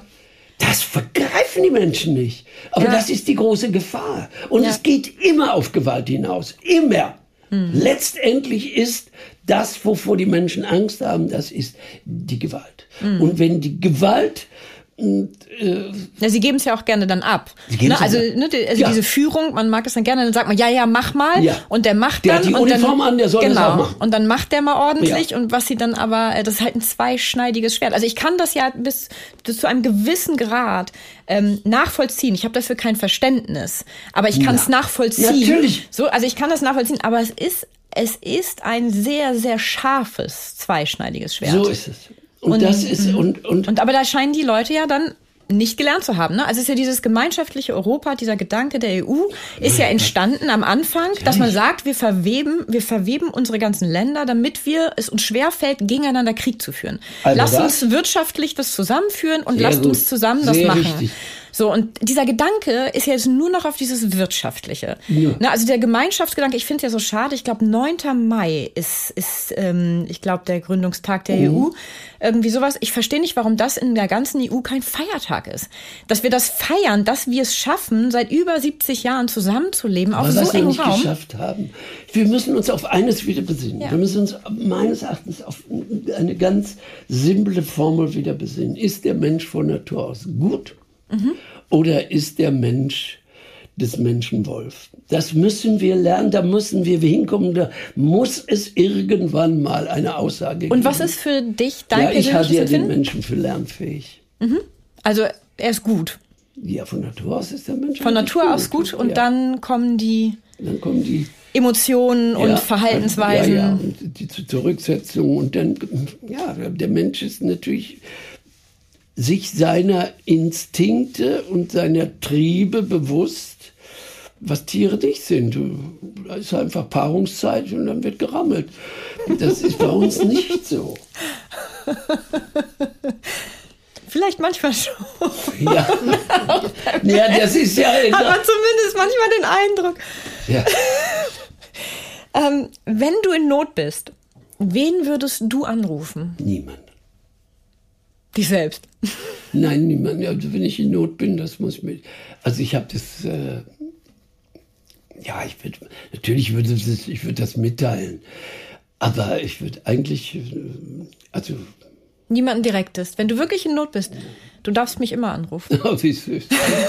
Das vergreifen die Menschen nicht. Aber ja. das ist die große Gefahr. Und ja. es geht immer auf Gewalt hinaus. Immer. Mhm. Letztendlich ist das, wovor die Menschen Angst haben, das ist die Gewalt. Mhm. Und wenn die Gewalt und, äh, ja, sie geben es ja auch gerne dann ab. Ne? Also, ne, also ja. diese Führung, man mag es dann gerne, dann sagt man, ja, ja, mach mal. Ja. Und der macht der dann. Hat die Uniform dann, an, der soll genau. das auch machen. Und dann macht der mal ordentlich. Ja. Und was sie dann aber, äh, das ist halt ein zweischneidiges Schwert. Also ich kann das ja bis, bis zu einem gewissen Grad ähm, nachvollziehen. Ich habe dafür kein Verständnis. Aber ich kann es nachvollziehen. Natürlich. So, also ich kann das nachvollziehen, aber es ist, es ist ein sehr, sehr scharfes, zweischneidiges Schwert. So ist es. Und, und das ist mhm. und, und und aber da scheinen die Leute ja dann nicht gelernt zu haben. Ne? Also es ist ja dieses gemeinschaftliche Europa, dieser Gedanke der EU, ist ja entstanden am Anfang, dass man sagt, wir verweben, wir verweben unsere ganzen Länder, damit wir es uns schwerfällt, gegeneinander Krieg zu führen. Also lasst uns wirtschaftlich das zusammenführen und lasst gut. uns zusammen das Sehr machen. Richtig. So, und dieser Gedanke ist jetzt nur noch auf dieses Wirtschaftliche. Ja. Na, also der Gemeinschaftsgedanke, ich finde es ja so schade, ich glaube, 9. Mai ist, ist ähm, ich glaube, der Gründungstag der mhm. EU. Irgendwie sowas. Ich verstehe nicht, warum das in der ganzen EU kein Feiertag ist. Dass wir das feiern, dass wir es schaffen, seit über 70 Jahren zusammenzuleben, auf so engem Raum. geschafft haben. Wir müssen uns auf eines wieder besinnen. Ja. Wir müssen uns meines Erachtens auf eine ganz simple Formel wieder besinnen. Ist der Mensch von Natur aus gut? Mhm. Oder ist der Mensch des Menschen Wolf? Das müssen wir lernen, da müssen wir hinkommen, da muss es irgendwann mal eine Aussage geben. Und was ist für dich dein ja, ich halte ja den Menschen für lernfähig. Mhm. Also er ist gut. Ja, von Natur aus ist der Mensch Von Natur gut. aus gut und ja. dann kommen die dann kommen die Emotionen und ja, Verhaltensweisen. Ja, ja, und die Zurücksetzung und dann, ja, der Mensch ist natürlich sich seiner Instinkte und seiner Triebe bewusst, was Tiere nicht sind. Da ist einfach Paarungszeit und dann wird gerammelt. Das ist bei uns nicht so. Vielleicht manchmal schon. Ja, ja das ist ja. Hat man zumindest manchmal den Eindruck. Ja. ähm, wenn du in Not bist, wen würdest du anrufen? Niemand. Dich selbst? Nein, niemand. Also wenn ich in Not bin, das muss mir. Also ich habe das. Äh, ja, ich würde natürlich würde das, ich würde das mitteilen, aber ich würde eigentlich, äh, also niemanden direktes. Wenn du wirklich in Not bist, du darfst mich immer anrufen. Oh, wie süß.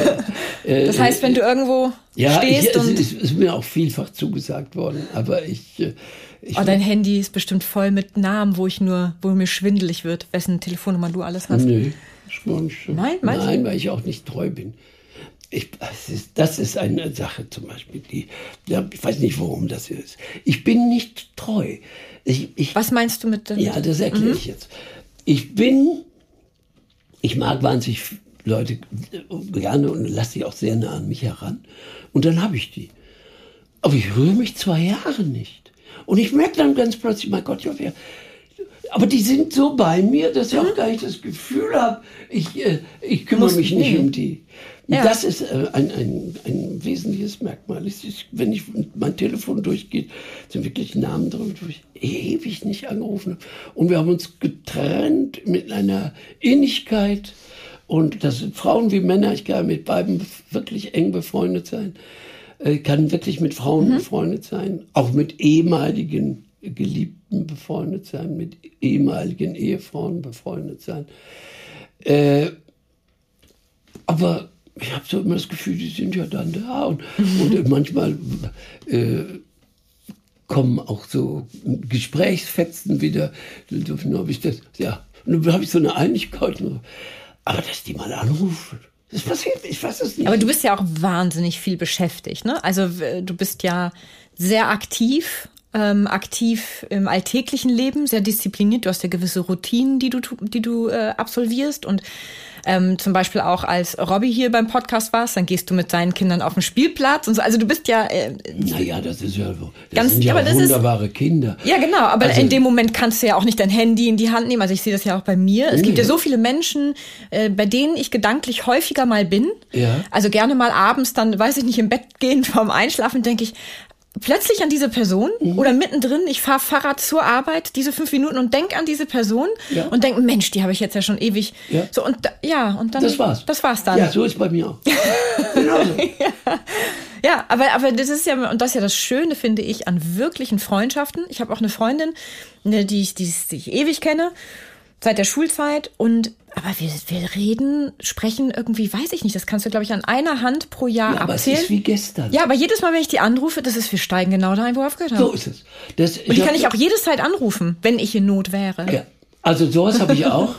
das heißt, wenn du irgendwo ja, stehst ich, und es ist, ist mir auch vielfach zugesagt worden, aber ich äh, ich oh, dein Handy ist bestimmt voll mit Namen, wo ich nur, wo mir schwindelig wird, wessen Telefonnummer du alles hast. Nee, Nein, Nein, weil ich auch nicht treu bin. Ich, das, ist, das ist eine Sache zum Beispiel, die, ja, ich weiß nicht, warum das ist. Ich bin nicht treu. Ich, ich, Was meinst du mit dem? Ja, das erkläre mhm. ich jetzt. Ich bin, ich mag wahnsinnig Leute gerne und lasse sie auch sehr nah an mich heran. Und dann habe ich die. Aber ich rühre mich zwei Jahre nicht. Und ich merke dann ganz plötzlich, mein Gott, ja, wer, aber die sind so bei mir, dass ich auch gar nicht das Gefühl habe, ich, äh, ich kümmere mich nicht nee. um die. Ja. Das ist äh, ein, ein, ein wesentliches Merkmal. Ist, wenn ich mein Telefon durchgeht, sind wirklich Namen drin, wo ich ewig nicht angerufen habe. Und wir haben uns getrennt mit einer Innigkeit. Und das sind Frauen wie Männer. Ich kann mit beiden wirklich eng befreundet sein. Äh, kann wirklich mit Frauen mhm. befreundet sein, auch mit ehemaligen Geliebten befreundet sein, mit ehemaligen Ehefrauen befreundet sein. Äh, aber ich habe so immer das Gefühl, die sind ja dann da und, und manchmal äh, kommen auch so Gesprächsfetzen wieder. Dann habe ich das, ja, dann habe ich so eine Einigkeit. Aber dass die mal anrufen. Das passiert, ich weiß es nicht. Aber du bist ja auch wahnsinnig viel beschäftigt, ne? Also du bist ja sehr aktiv, ähm, aktiv im alltäglichen Leben, sehr diszipliniert. Du hast ja gewisse Routinen, die du, die du äh, absolvierst und ähm, zum Beispiel auch als Robby hier beim Podcast warst, dann gehst du mit seinen Kindern auf den Spielplatz und so. Also du bist ja. Äh, naja, das ist ja das ganz, sind ja, aber wunderbare ist, Kinder. Ja, genau, aber also, in dem Moment kannst du ja auch nicht dein Handy in die Hand nehmen. Also ich sehe das ja auch bei mir. Es nee. gibt ja so viele Menschen, äh, bei denen ich gedanklich häufiger mal bin. Ja. Also gerne mal abends dann, weiß ich nicht, im Bett gehen vorm Einschlafen, denke ich, plötzlich an diese Person mhm. oder mittendrin, ich fahre Fahrrad zur Arbeit, diese fünf Minuten und denk an diese Person ja. und denk, Mensch, die habe ich jetzt ja schon ewig. Ja. So und ja und dann. Das war's. Das war's dann. Ja, so ist bei mir auch. genau so. ja. ja, aber aber das ist ja und das ist ja das Schöne finde ich an wirklichen Freundschaften. Ich habe auch eine Freundin, ne, die ich die ich ewig kenne seit der Schulzeit und aber wir, wir reden, sprechen irgendwie, weiß ich nicht, das kannst du, glaube ich, an einer Hand pro Jahr ja, aber abzählen. Aber es ist wie gestern. Ja, aber jedes Mal, wenn ich die anrufe, das ist, wir steigen genau da ein, wo wir aufgehört haben. So ist es. Das, Und die kann ich auch jederzeit anrufen, wenn ich in Not wäre. Ja, also sowas habe ich auch.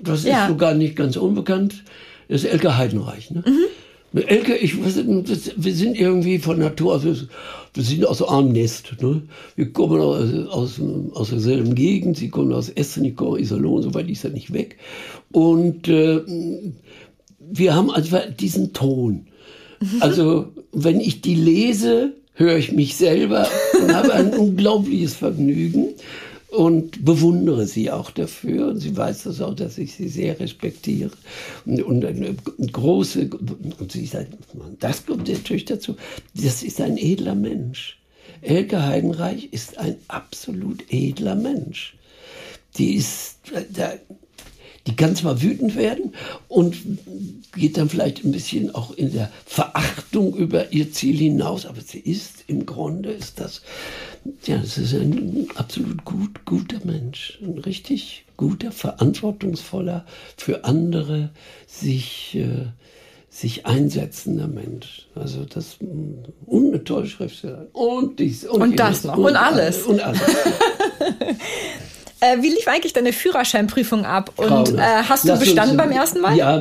Das ist ja. sogar nicht ganz unbekannt. Das ist Elke Heidenreich. Ne? Mhm. Elke, ich, wir sind irgendwie von Natur aus, wir sind aus einem Nest. Ne? Wir kommen aus, aus, aus derselben Gegend, sie kommen aus Essen, ich komme aus Iserlohn, so weit ist er nicht weg. Und äh, wir haben einfach diesen Ton. Also, wenn ich die lese, höre ich mich selber und habe ein unglaubliches Vergnügen und bewundere sie auch dafür. Und sie weiß das auch, dass ich sie sehr respektiere. Und, und eine große, und sie sagt, das kommt natürlich dazu, das ist ein edler Mensch. Elke Heidenreich ist ein absolut edler Mensch. Die ist, da, die kann zwar wütend werden und geht dann vielleicht ein bisschen auch in der Verachtung über ihr Ziel hinaus, aber sie ist im Grunde ist das, ja, es ist ein absolut gut, guter Mensch, ein richtig guter, verantwortungsvoller, für andere sich, äh, sich einsetzender Mensch. Also das und eine tolle Schriftstellerin. Und dies und, und das noch. Und, und alles. Und alles. Äh, wie lief eigentlich deine Führerscheinprüfung ab? Und äh, hast du bestanden uns, beim ersten Mal? Ja,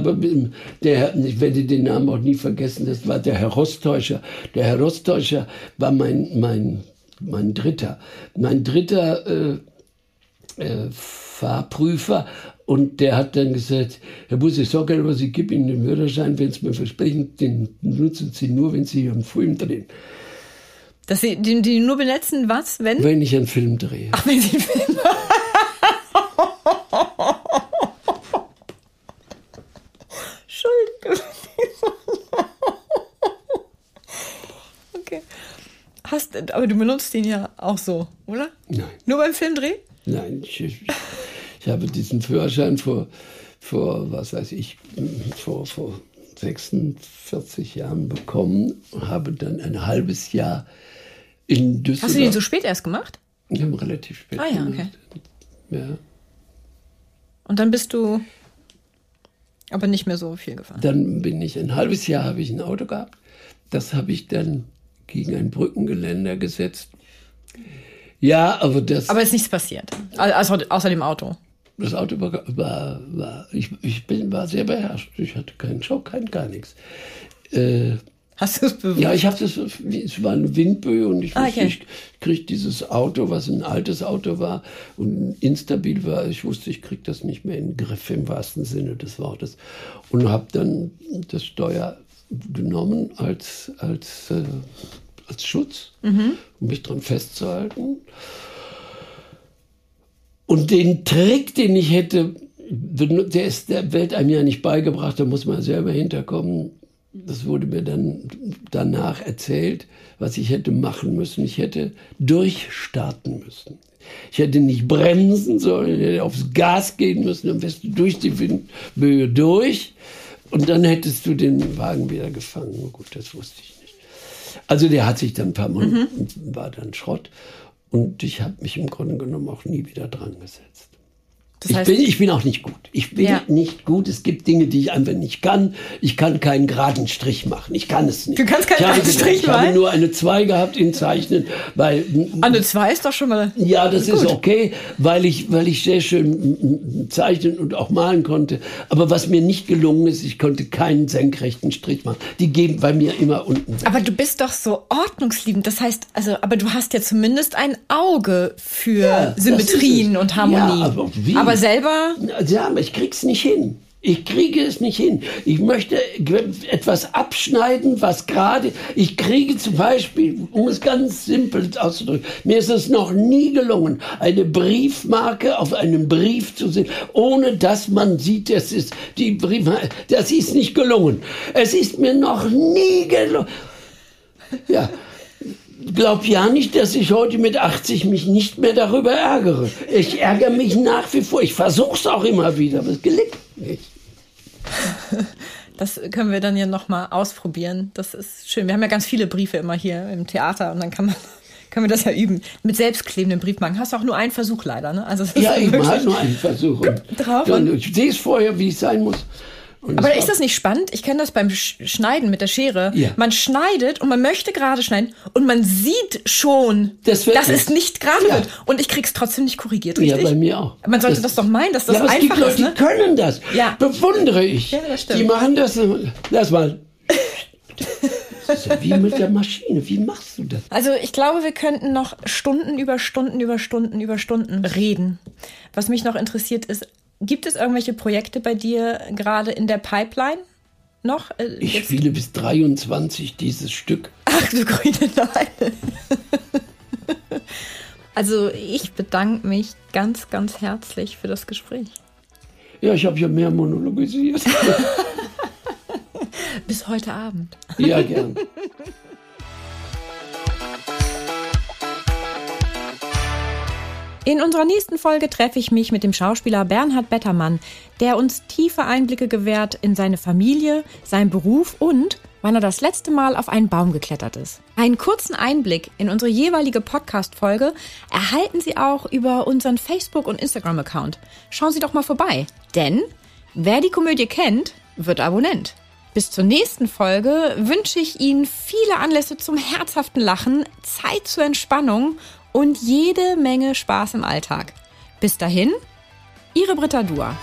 der, ich werde den Namen auch nie vergessen. Das war der Herr Rostäuscher. Der Herr Rostäuscher war mein, mein, mein Dritter. Mein dritter äh, äh, Fahrprüfer. Und der hat dann gesagt, Herr Bus, ich sage aber, Sie geben Ihnen den Führerschein, wenn Sie mir versprechen, den nutzen Sie nur, wenn Sie einen Film drehen. Dass Sie die, die nur benetzen, was, wenn? Wenn ich einen Film drehe. Ach, wenn Sie einen Film Entschuldigung. okay. Hast, aber du benutzt ihn ja auch so, oder? Nein. Nur beim Filmdreh? Nein, ich, ich, habe diesen Führerschein vor, vor, was weiß ich, vor, vor 46 Jahren bekommen, habe dann ein halbes Jahr in Düsseldorf. Hast du den so spät erst gemacht? Ja, relativ spät. Ah ja, okay. Ja. Und dann bist du aber nicht mehr so viel gefahren. Dann bin ich ein halbes Jahr habe ich ein Auto gehabt. Das habe ich dann gegen ein Brückengeländer gesetzt. Ja, aber das. Aber ist nichts passiert. Also außer dem Auto. Das Auto war, war, war ich, ich bin, war sehr beherrscht. Ich hatte keinen Schock, kein gar nichts. Äh, Hast du es bewusst? Ja, ich habe es, es war eine Windböe und ich ah, okay. ich kriege dieses Auto, was ein altes Auto war und instabil war, ich wusste, ich kriege das nicht mehr in den Griff im wahrsten Sinne des Wortes. Und habe dann das Steuer genommen als, als, äh, als Schutz, mhm. um mich dran festzuhalten. Und den Trick, den ich hätte, der ist der Welt einem ja nicht beigebracht, da muss man selber hinterkommen das wurde mir dann danach erzählt, was ich hätte machen müssen. Ich hätte durchstarten müssen. Ich hätte nicht bremsen sollen, ich hätte aufs Gas gehen müssen, wärst du durch die Windböe durch und dann hättest du den Wagen wieder gefangen. Oh gut, das wusste ich nicht. Also der hat sich dann ein paar Mal mhm. war dann Schrott und ich habe mich im Grunde genommen auch nie wieder dran gesetzt. Das ich, heißt- bin, ich bin auch nicht gut. Ich bin Ja. nicht gut. Es gibt Dinge, die ich einfach nicht kann. Ich kann keinen geraden Strich machen. Ich kann es nicht. Du kannst keinen ich geraden Strich Ich habe nur eine 2 gehabt in Zeichnen, weil Anne 2 ist doch schon mal. ja, das ist okay, weil ich, weil ich sehr schön zeichnen und auch malen konnte. Aber was mir nicht gelungen ist, ich konnte keinen senkrechten Strich machen. Die geben bei mir immer unten weg. Aber du bist doch so ordnungsliebend. Das heißt, also, aber du hast ja zumindest ein Auge für Ja, Symmetrien und Harmonie. Ja, aber wie? aber selber. Ja, aber ich krieg's nicht hin. Ich kriege es nicht hin. Ich möchte etwas abschneiden, was gerade, ich kriege zum Beispiel, um es ganz simpel auszudrücken, mir ist es noch nie gelungen, eine Briefmarke auf einem Brief zu sehen, ohne dass man sieht, das ist die Briefmarke, das ist nicht gelungen. Es ist mir noch nie gelungen. Ja. Glaub ja nicht, dass ich heute mit 80 mich nicht mehr darüber ärgere. Ich ärgere mich nach wie vor. Ich versuche es auch immer wieder, aber es gelingt nicht. Das können wir dann ja noch mal ausprobieren. Das ist schön. Wir haben ja ganz viele Briefe immer hier im Theater und dann kann man, können wir das ja üben. Mit selbstklebenden Briefmarken hast du auch nur einen Versuch leider, ne? Also Ja, ich mache nur einen Versuch. Und drauf und- ich sehe es vorher, wie es sein muss. Und Aber ist das nicht spannend? Ich kenne das beim Sch- Schneiden mit der Schere. Ja. Man schneidet und man möchte gerade schneiden und man sieht schon, Das dass nicht. es nicht gerade Ja. wird. Und ich krieg's trotzdem nicht korrigiert, Ja, richtig? bei mir auch. Man sollte Das- das, doch meinen, dass das ja, einfach Leute, ist, ne? die können das. Ja. Bewundere ich. Ja, das stimmt. Die machen das. Lass mal. Ja wie mit der Maschine. Wie machst du das? Also ich glaube, wir könnten noch Stunden über Stunden über Stunden über Stunden reden. Was mich noch interessiert ist, gibt es irgendwelche Projekte bei dir gerade in der Pipeline noch? Äh, Ich jetzt- spiele bis 23 dieses Stück. Ach du grüne Neune. Also ich bedanke mich ganz, ganz herzlich für das Gespräch. Ja, ich habe ja mehr monologisiert. Bis heute Abend. ja, gern. In unserer nächsten Folge treffe ich mich mit dem Schauspieler Bernhard Bettermann, der uns tiefe Einblicke gewährt in seine Familie, seinen Beruf und wann er das letzte Mal auf einen Baum geklettert ist. Einen kurzen Einblick in unsere jeweilige Podcast-Folge erhalten Sie auch über unseren Facebook- und Instagram-Account. Schauen Sie doch mal vorbei, denn wer die Komödie kennt, wird Abonnent. Bis zur nächsten Folge wünsche ich Ihnen viele Anlässe zum herzhaften Lachen, Zeit zur Entspannung und jede Menge Spaß im Alltag. Bis dahin, Ihre Britta Dua.